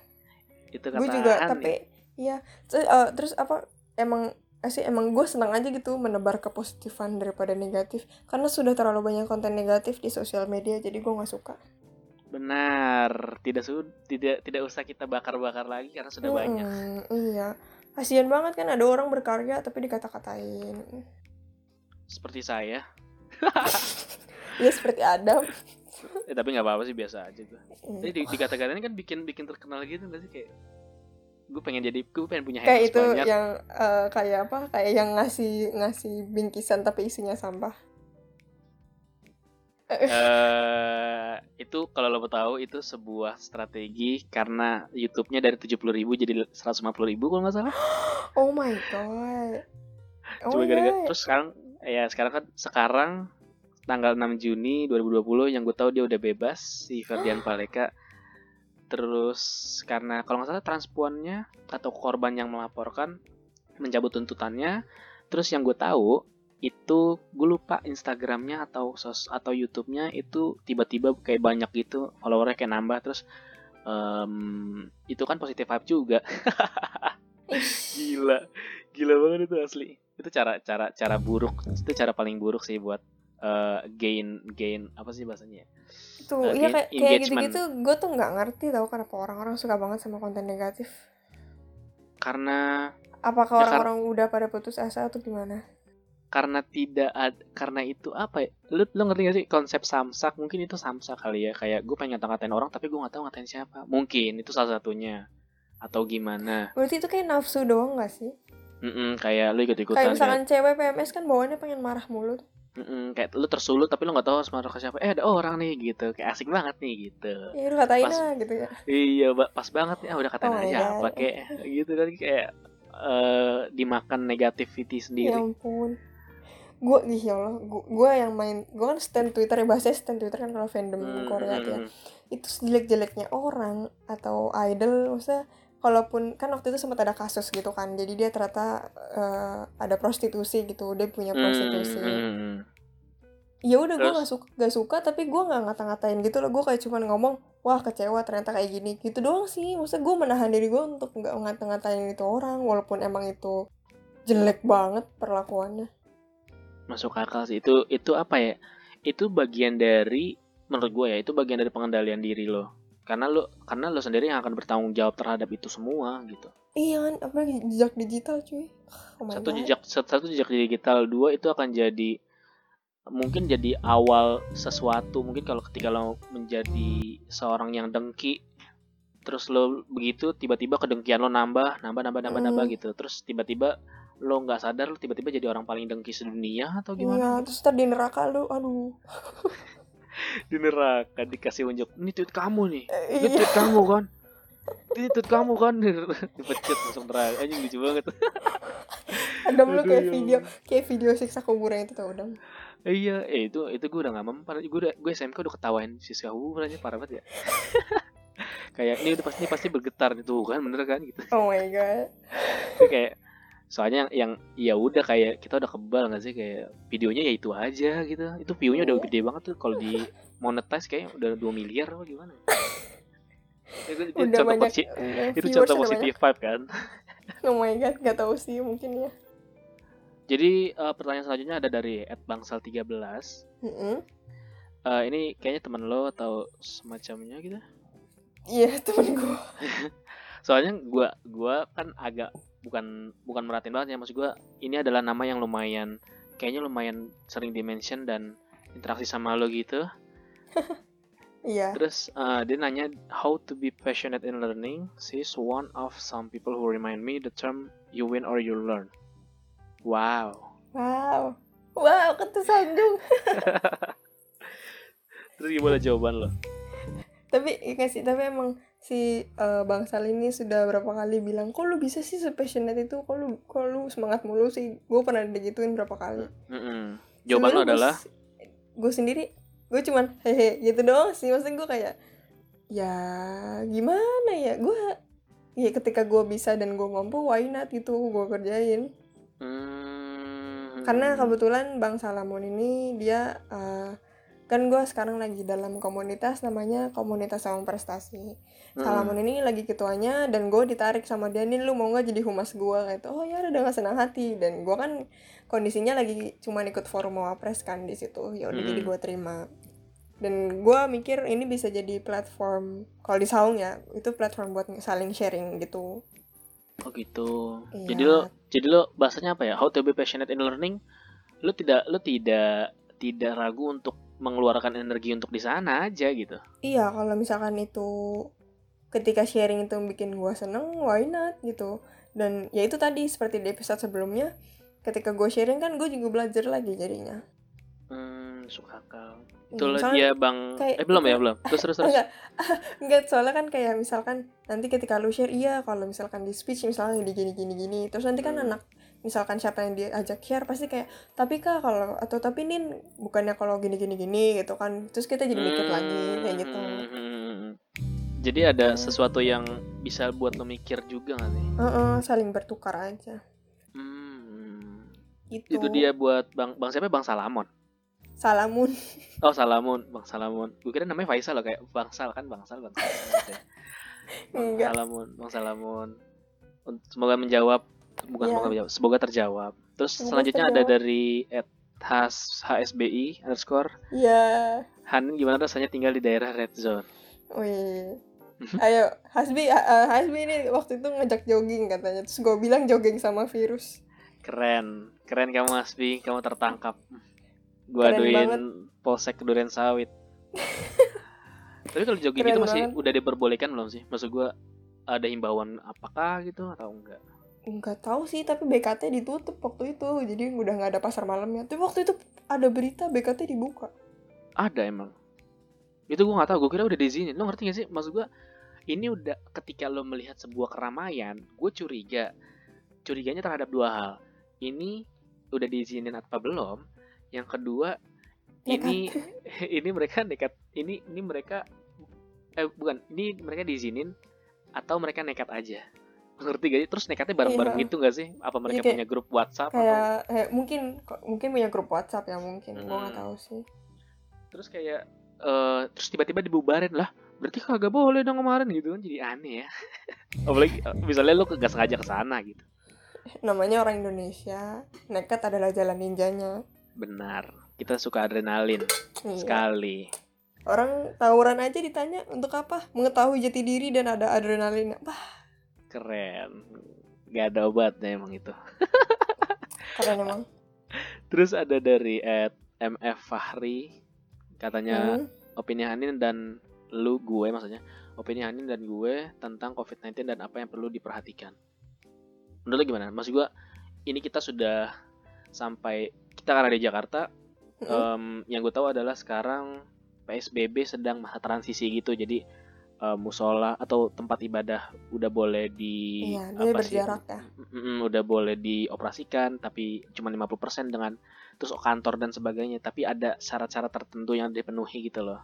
Itu gue juga tapi ya terus, eh, terus apa emang eh, sih emang gue senang aja gitu menebar kepositifan daripada negatif karena sudah terlalu banyak konten negatif di sosial media jadi gue nggak suka benar tidak su tidak tidak usah kita bakar-bakar lagi karena sudah banyak. Mm-mm, iya kasian banget kan ada orang berkarya tapi dikata-katain Seperti saya. ya seperti Adam Eh, tapi nggak apa-apa sih biasa aja gue. Iya. Jadi di, dikata-katain kan bikin bikin terkenal gitu nggak sih kayak gue pengen jadi gue pengen punya kayak itu banyak. yang eh, kayak apa kayak yang ngasih ngasih bingkisan tapi isinya sampah eh itu kalau lo tahu itu sebuah strategi karena YouTube-nya dari 70.000 ribu jadi 150.000 ribu kalau nggak salah. oh my god oh Cuma gara-gara terus sekarang ya sekarang kan sekarang tanggal 6 Juni 2020 yang gue tahu dia udah bebas si Ferdian Paleka. Terus karena kalau nggak salah transpuannya atau korban yang melaporkan mencabut tuntutannya. Terus yang gue tahu itu gue lupa Instagramnya atau sos atau YouTube-nya itu tiba-tiba kayak banyak gitu followernya kayak nambah. Terus em, itu kan positif vibe juga. Gila. Gila banget itu asli. Itu cara cara cara buruk. Itu cara paling buruk sih buat eh, gain gain apa sih bahasanya tuh Uh, iya gain kayak kayak gitu-gitu gue tuh nggak ngerti tau kenapa orang-orang suka banget sama konten negatif. Karena apakah Ya, orang-orang udah pada putus asa atau gimana? Karena tidak ad, karena itu apa ya? Lu lu ngerti gak sih konsep samsak? Mungkin itu samsak kali ya. Kayak gue pengen ngata-ngatain orang tapi gue nggak tahu ngatain siapa. Mungkin itu salah satunya. Atau gimana? Berarti itu kayak nafsu doang gak sih? Mm-mm, kayak lu ikut ikutan kayak misalkan cewek PMS kan bawaannya pengen marah mulu tuh. Kayak lu tersulut tapi lu nggak tahu harus marah ke siapa. Eh ada orang nih gitu. Kayak asik banget nih gitu. Ya lu katain Pas- lah gitu ya. Iya pas banget nih ah udah katain Oh aja God. apa kayak gitu kan kayak eh dimakan negativity ya sendiri. ampun. Gue ih ya Allah gue yang main gue kan stand Twitter ya bahasa stand Twitter kan kalau fandom Hmm, Korea ya. hmm, itu jelek-jeleknya orang atau idol maksudnya kalaupun kan waktu itu sempat ada kasus gitu kan jadi dia ternyata eh, ada prostitusi gitu dia punya hmm, prostitusi. hmm, hmm. ya udah gue nggak suka gak suka tapi gue nggak ngata-ngatain gitu loh. Gue kayak cuman ngomong wah kecewa ternyata kayak gini. Gitu doang sih. Maksudnya gue menahan diri gue untuk nggak ngata-ngatain itu orang walaupun emang itu jelek banget perlakuannya. Masuk akal sih. Itu itu apa ya? Itu bagian dari menurut gue ya itu bagian dari pengendalian diri lo karena lo karena lo sendiri yang akan bertanggung jawab terhadap itu semua gitu iya kan apalagi jejak digital cuy oh satu God. jejak satu jejak digital dua itu akan jadi mungkin jadi awal sesuatu mungkin kalau ketika lo menjadi seorang yang dengki terus lo begitu tiba-tiba kedengkian lo nambah nambah nambah nambah Hmm. nambah gitu terus tiba-tiba lo nggak sadar lo tiba-tiba jadi orang paling dengki sedunia atau gimana Iya, terus ntar di neraka lu, aduh. di neraka dikasih unjuk ini tweet kamu nih. Eh, ini iya. tweet kamu kan? Ini tweet kamu kan? Dipecut langsung neraka. Anjing lucu banget. Adam lu kayak ya video, kayak video siksa kuburan itu tau Adam. iya eh itu itu gue udah gak mempan. Gue udah gue SMK udah ketawain siswa kuburan aja parah banget ya. Kayak ini udah pasti pasti bergetar nih tuh kan? Bener kan gitu. Oh my god. Kayak soalnya yang ya udah kayak kita udah kebal nggak sih kayak videonya ya itu aja gitu itu view-nya udah Iya. gede banget tuh kalau di monetize kayak udah 2 miliar apa gimana itu, itu Udah contoh banyak posi- eh, itu contoh positif vibe kan. Oh my god, gak tahu sih mungkin ya. jadi eh, pertanyaan selanjutnya ada dari @bangsal13 Mm-mm. Eh, ini kayaknya teman lo atau semacamnya gitu Iya, temen gue. soalnya gua gua kan agak bukan bukan merhatiin banget ya maksud gua ini adalah nama yang lumayan kayaknya lumayan sering dimention dan interaksi sama lo gitu Iya. terus uh, dia nanya how to be passionate in learning she's one of some people who remind me the term you win or you learn wow Wow. Wow, ketersanjung. terus gimana jawaban lo tapi iya sih, tapi emang si eh, Bang Sal ini sudah berapa kali bilang, kok lu bisa sih sepassionate itu, kok lu, kok lu semangat mulu sih. Gue pernah digituin berapa kali. Mm-mm. jawaban lo adalah? gue sendiri gue cuman hehe gitu doang sih. Maksudnya gue kayak ya gimana ya? Gue ya ketika gue bisa dan gue mampu why not? Gitu gue kerjain. Hmm, karena kebetulan bang Salamon ini dia eh, kan gue sekarang lagi dalam komunitas namanya komunitas sama prestasi Mm. Salamon ini lagi ketuanya dan gue ditarik sama dia nih lu mau nggak jadi humas gue kayak oh ya udah dengan senang hati dan gue kan kondisinya lagi cuma ikut forum wapres kan di situ ya udah Mm. jadi gue terima dan gue mikir ini bisa jadi platform kalau di Saung ya itu platform buat saling sharing gitu Oh gitu. Iya. Jadi lo jadi lo bahasanya apa ya? How to be passionate in learning. Lo tidak lo tidak tidak ragu untuk mengeluarkan energi untuk di sana aja gitu. iya kalau misalkan itu ketika sharing itu bikin gue seneng why not gitu dan ya itu tadi seperti di episode sebelumnya ketika gue sharing kan gue juga belajar lagi jadinya Hmm, suka akal. Hmm, Itulah soalnya dia Bang kayak- eh belum ya, belum. Terus terus terus. Enggak, enggak soalnya kan kayak misalkan nanti ketika lu share iya kalau misalkan di speech misalnya di gini gini gini terus nanti kan Hmm. anak misalkan siapa yang diajak share pasti kayak tapi kak kalau atau tapi nin bukannya kalau gini gini gini gitu kan terus kita jadi mikir lagi kayak gitu Hmm, hmm, hmm, hmm. Jadi ada sesuatu yang bisa buat lo mikir juga gak sih? Heeh, saling bertukar aja Hmm. gitu Itu dia buat Bang Bang siapa? Bang Salamon. salamun Oh, Salamun, Bang Salamun. Gue kira namanya Faisal loh kayak Bangsal kan Bangsal Bangsal. Bang. Salamun, Bang Salamun. Un- Semoga menjawab, bukan Iya. semoga menjawab, semoga terjawab. Terus Semoga selanjutnya ada terjawab. dari at has HSBI underscore ya Hanin gimana rasanya tinggal di daerah red zone? wih ayo Hasbi uh, Hasbi ini waktu itu ngajak jogging katanya terus gue bilang jogging sama virus Keren, keren kamu Asbi, kamu tertangkap. Gua Keren aduin banget. polsek durian sawit. Tapi kalau jogging Keren itu masih banget. udah diperbolehkan belum sih? Maksud gua ada himbauan apakah gitu atau enggak? Nggak tahu sih tapi BKT ditutup waktu itu jadi udah nggak ada pasar malamnya tapi waktu itu ada berita BKT dibuka Ada emang. Itu gua nggak tahu, gua kira udah diizinin. Lo ngerti gak sih? Maksud gua ini udah ketika lo melihat sebuah keramaian, gue curiga. Curiganya terhadap dua hal. Ini udah diizinin apa belum? Yang kedua, ini ini mereka nekat. Ini ini mereka eh bukan, ini mereka diizinin atau mereka nekat aja. Ngerti gak sih? Terus nekatnya bareng-bareng Iya. gitu gak sih? Apa mereka kayak- punya grup WhatsApp atau kayak eh, mungkin mungkin punya grup WhatsApp ya mungkin gua nggak Hmm. tahu sih terus kayak eh terus tiba-tiba dibubarin lah berarti kagak boleh dong kemarin gitu kan jadi aneh ya apalagi misalnya lu gak sengaja ke sana gitu namanya orang Indonesia nekat adalah jalan ninjanya benar kita suka adrenalin Iya. sekali orang tawuran aja ditanya untuk apa mengetahui jati diri dan ada adrenalin wah keren gak ada obatnya emang itu keren emang terus ada dari at mf fahri katanya Hmm. opini Hanin dan lu gue maksudnya opini Hanin dan gue tentang COVID-19 dan apa yang perlu diperhatikan. Menurut lo gimana? Maksud gue, ini kita sudah sampai kita karena di Jakarta, Mm-mm. em, yang gue tahu adalah sekarang PSBB sedang masa transisi gitu, jadi eh, musola atau tempat ibadah udah boleh di Iya, apa sih? berjarak ya. Udah boleh dioperasikan tapi cuma 50% dengan terus kantor dan sebagainya tapi ada syarat-syarat tertentu yang dipenuhi gitu loh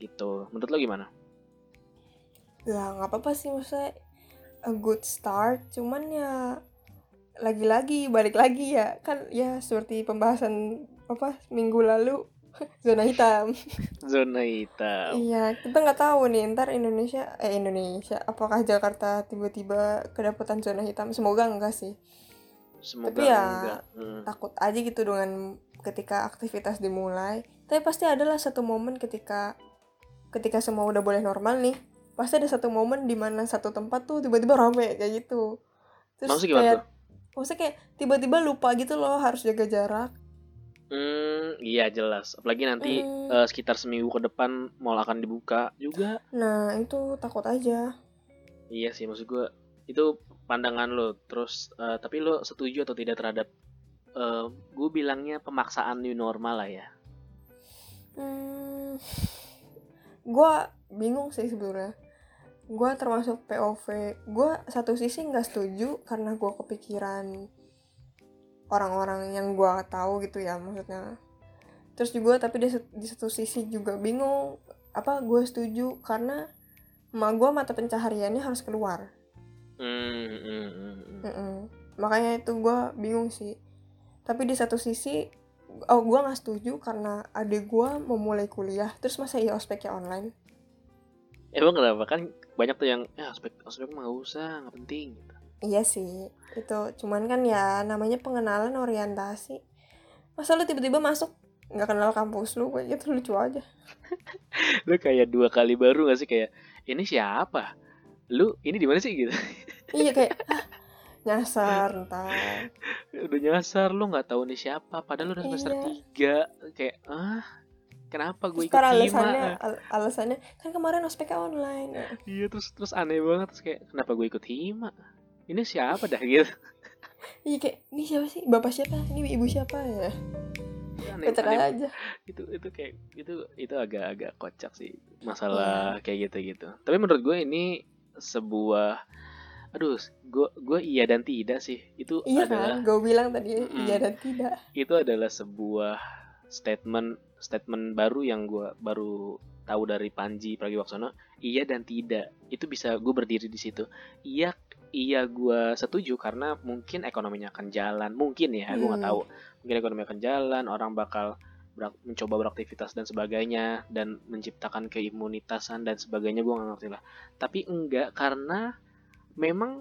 gitu menurut lo gimana Ya nggak apa-apa sih maksudnya a good start. Cuman ya lagi-lagi balik lagi ya kan ya seperti pembahasan apa minggu lalu zona hitam. zona hitam Iya, kita nggak tahu nih ntar Indonesia eh Indonesia apakah Jakarta tiba-tiba kedapatan zona hitam? Semoga enggak sih. semoga Tapi ya, enggak Hmm. Takut aja gitu dengan ketika aktivitas dimulai. Tapi pasti adalah satu momen ketika ketika semua udah boleh normal nih. Pasti ada satu momen di mana satu tempat tuh tiba-tiba rame kayak gitu. maksudnya gimana kayak tuh maksudnya kayak tiba-tiba lupa gitu loh harus jaga jarak. Hmm, iya jelas apalagi nanti Mm. eh, sekitar seminggu ke depan mall akan dibuka juga Nah, itu takut aja. iya sih maksud gue itu pandangan lo terus eh, tapi lo setuju atau tidak terhadap eh gue bilangnya pemaksaan new normal lah ya Hmm, gua bingung sih sebenarnya. Gua termasuk POV. Gua satu sisi nggak setuju karena gua kepikiran orang-orang yang gua tahu gitu ya maksudnya. Terus juga tapi di, di satu sisi juga bingung apa gue setuju karena emak gua mata pencahariannya harus keluar. Hmm, hmm, hmm. Mm-mm. Makanya itu gua bingung sih. Tapi di satu sisi oh gua nggak setuju karena adik gua mau mulai kuliah terus masa iya ospeknya online Emang kenapa kan banyak tuh yang ya ospek ospek mah gak usah nggak penting gitu. Iya sih itu cuman kan ya namanya pengenalan orientasi masa lu tiba-tiba masuk nggak kenal kampus lu kayak gitu lucu aja Lu kayak dua kali baru gak sih kayak ini siapa? Lu ini di mana sih gitu? iya kayak ah, nyasar ntar Udah nyasar lu nggak tahu nih siapa padahal lu udah semester Iya. 3 kayak ah kenapa gue ikut Ntar hima? alasannya al- alasannya kan kemarin ospeknya online Iya terus terus aneh banget terus kayak kenapa gue ikut hima? Ini siapa dah gitu? iya kayak ini siapa sih? Bapak siapa? Ini ibu siapa? Ya. Aneh, aneh. aja. Itu itu kayak itu itu agak-agak kocak sih masalah kayak gitu-gitu. Tapi menurut gue ini sebuah aduh gue gue iya dan tidak sih. Itu iya adalah kan gue bilang tadi Mm-mm. iya dan tidak. Itu adalah sebuah statement statement baru yang gue baru tahu dari Panji Pragiwaksono. Iya dan tidak. Itu bisa gue berdiri di situ. Iya iya gue setuju karena mungkin ekonominya akan jalan. Mungkin ya gue nggak Hmm. tahu. Mungkin ekonomi akan jalan orang bakal berak- mencoba beraktivitas dan sebagainya dan menciptakan keimunitasan dan sebagainya gue nggak ngerti lah. Tapi enggak karena memang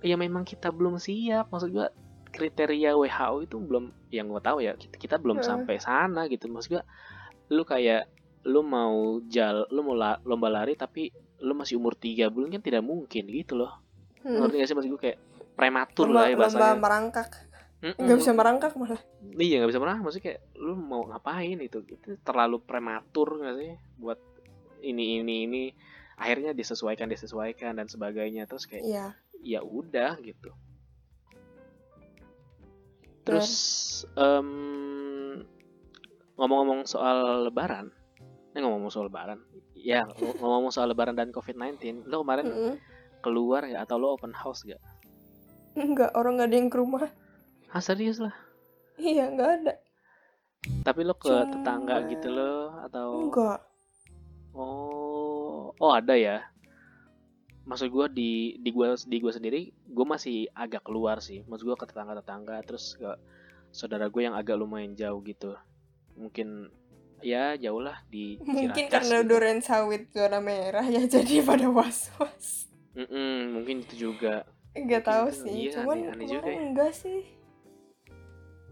ya memang kita belum siap. Maksud gue kriteria WHO itu belum yang gue tahu ya kita, kita belum Heeh. sampai sana gitu. Maksud gue lu kayak lu mau jal lu mau la- lomba lari tapi lu masih umur tiga bulan kan tidak mungkin gitu loh Hmm. ngerti gak sih maksud gue kayak prematur lomba, lah ya lomba bahasanya merangkak. Mm-mm. nggak bisa merangkak malah. Iya nggak bisa pernah maksudnya kayak lu mau ngapain itu? Itu terlalu prematur gak sih buat ini ini ini? Akhirnya disesuaikan disesuaikan dan sebagainya. Terus kayak iya. ya udah gitu. Terus em, ngomong-ngomong soal lebaran. Eh ngomong-ngomong soal lebaran. Ya ng- ngomong-ngomong soal lebaran dan covid-19 lo kemarin Mm-mm. Keluar ya atau lo open house gak enggak orang nggak ada yang ke rumah ah serius lah iya nggak ada tapi lo ke Cuma- tetangga gitu lo atau enggak Oh, oh ada ya. Maksud gue di di gua di gua sendiri, gue masih agak keluar sih. Maksud gue ke tetangga-tetangga, terus ke saudara gue yang agak lumayan jauh gitu. Mungkin ya jauh lah di mungkin Ciracas karena gitu. durian sawit zona merah ya jadi pada was was Mm-mm, mungkin itu juga. nggak Mungkin tahu itu, sih iya, cuman kemarin juga ya. enggak sih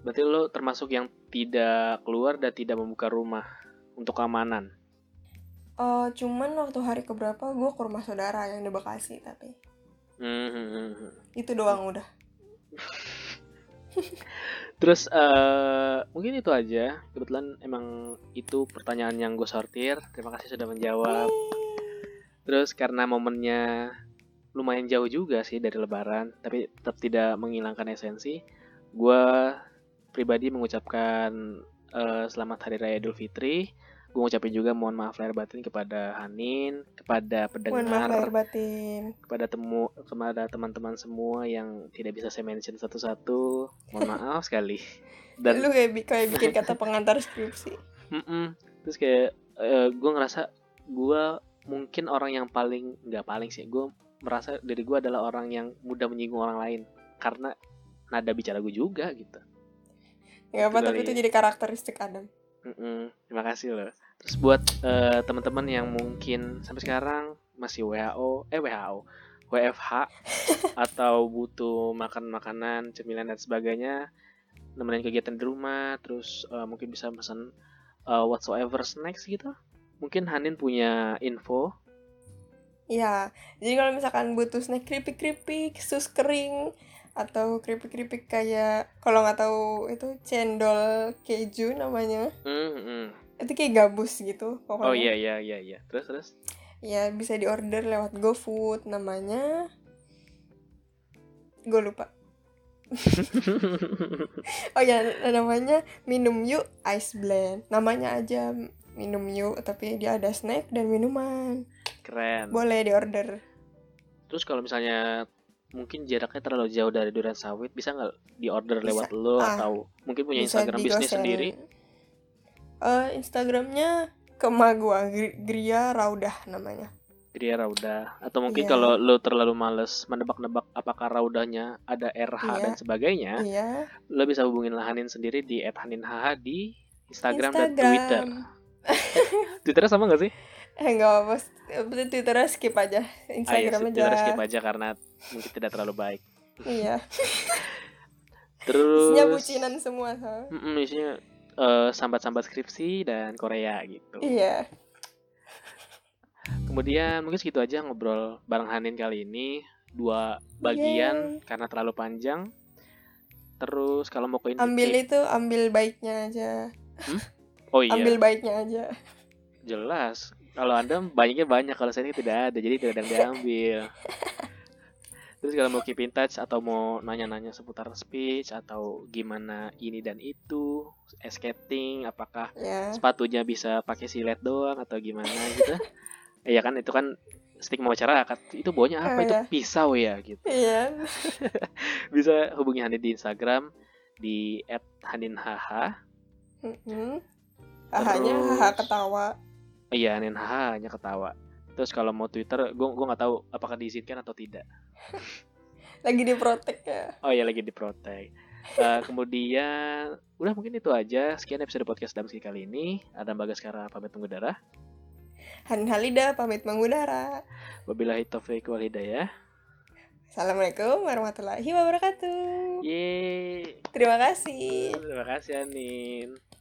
Berarti lo termasuk yang tidak keluar dan tidak membuka rumah untuk keamanan. Eh, cuman waktu hari keberapa gue ke rumah saudara yang di Bekasi tapi Mhm. itu doang udah Terus eh mungkin itu aja. Kebetulan emang itu pertanyaan yang gue sortir. Terima kasih sudah menjawab. Terus karena momennya lumayan jauh juga sih dari Lebaran, tapi tetap tidak menghilangkan esensi. Gue pribadi mengucapkan uh, selamat Hari Raya Idul Fitri. Gue ngucapin juga mohon maaf lahir batin kepada Hanin, kepada pendengar, lahir batin. kepada temu, kepada teman-teman semua yang tidak bisa saya mention satu-satu. Mohon maaf sekali. Dan lu kayak, kayak bikin kata pengantar skripsi. Mm -mm. Terus kayak uh, gue ngerasa gue mungkin orang yang paling nggak paling sih gue merasa dari gue adalah orang yang mudah menyinggung orang lain karena nada bicara gue juga gitu. Nggak apa tapi itu jadi karakteristik Adam. Mm -mm, terima kasih loh. Terus buat uh, teman-teman yang mungkin sampai sekarang masih WHO eh WHO WFH atau butuh makan makanan cemilan dan sebagainya nemenin kegiatan di rumah terus uh, mungkin bisa pesan uh, whatsoever snacks gitu mungkin Hanin punya info ya jadi kalau misalkan butuh snack keripik-keripik sus kering atau keripik-keripik kayak kalau nggak tahu itu cendol keju namanya. Mm -hmm. itu kayak gabus gitu pokoknya. Oh iya iya iya iya. Terus terus? Ya bisa diorder lewat GoFood namanya. Gue lupa. Oh ya namanya minum yuk ice blend. Namanya aja minum yuk tapi dia ada snack dan minuman keren boleh diorder terus kalau misalnya mungkin jaraknya terlalu jauh dari durian sawit bisa nggak diorder lewat lo ah, atau mungkin punya Instagram bisnis sendiri uh, Instagramnya kema gua Gria Raudah namanya Gria Raudah atau mungkin yeah. kalau lo terlalu males menebak-nebak apakah Raudahnya ada RH yeah. dan sebagainya yeah. lo bisa hubungin Lahanin sendiri di @haninhh di Instagram, Instagram. dan Twitter Twitternya sama gak sih? Eh gak apa-apa Twitternya skip aja Instagram ah, iya, aja Twitternya skip aja karena mungkin tidak terlalu baik Iya Terus Isinya bucinan semua so. mm -mm, Isinya uh, sambat-sambat skripsi dan Korea gitu Iya Kemudian mungkin segitu aja ngobrol bareng Hanin kali ini Dua bagian yeah. karena terlalu panjang Terus kalau mau ke Ambil itu ambil baiknya aja hmm? Oh iya. Ambil baiknya aja. Jelas. Kalau Anda banyaknya banyak, kalau saya ini tidak ada, jadi tidak ada yang diambil. Terus kalau mau keep in touch atau mau nanya-nanya seputar speech atau gimana ini dan itu, skating, apakah yeah. sepatunya bisa pakai silet doang atau gimana gitu. Iya kan itu kan stigma masyarakat. Itu bawanya apa? Oh, itu yeah. pisau ya gitu. Iya. bisa hubungi Hanin di Instagram di @haninhaha. Mm -hmm. Hahanya haha ketawa. Iya, nen haha hanya ketawa. Terus kalau mau Twitter, gue gue nggak tahu apakah diizinkan atau tidak. lagi diprotek ya. Oh iya lagi diprotek. Uh, kemudian udah mungkin itu aja. Sekian episode podcast Damski kali ini. Ada Bagaskara pamit mengudara Han Halida pamit mengudara Wabillahi taufiq wal hidayah. Assalamualaikum warahmatullahi wabarakatuh. Yeay. Terima kasih. Terima kasih Anin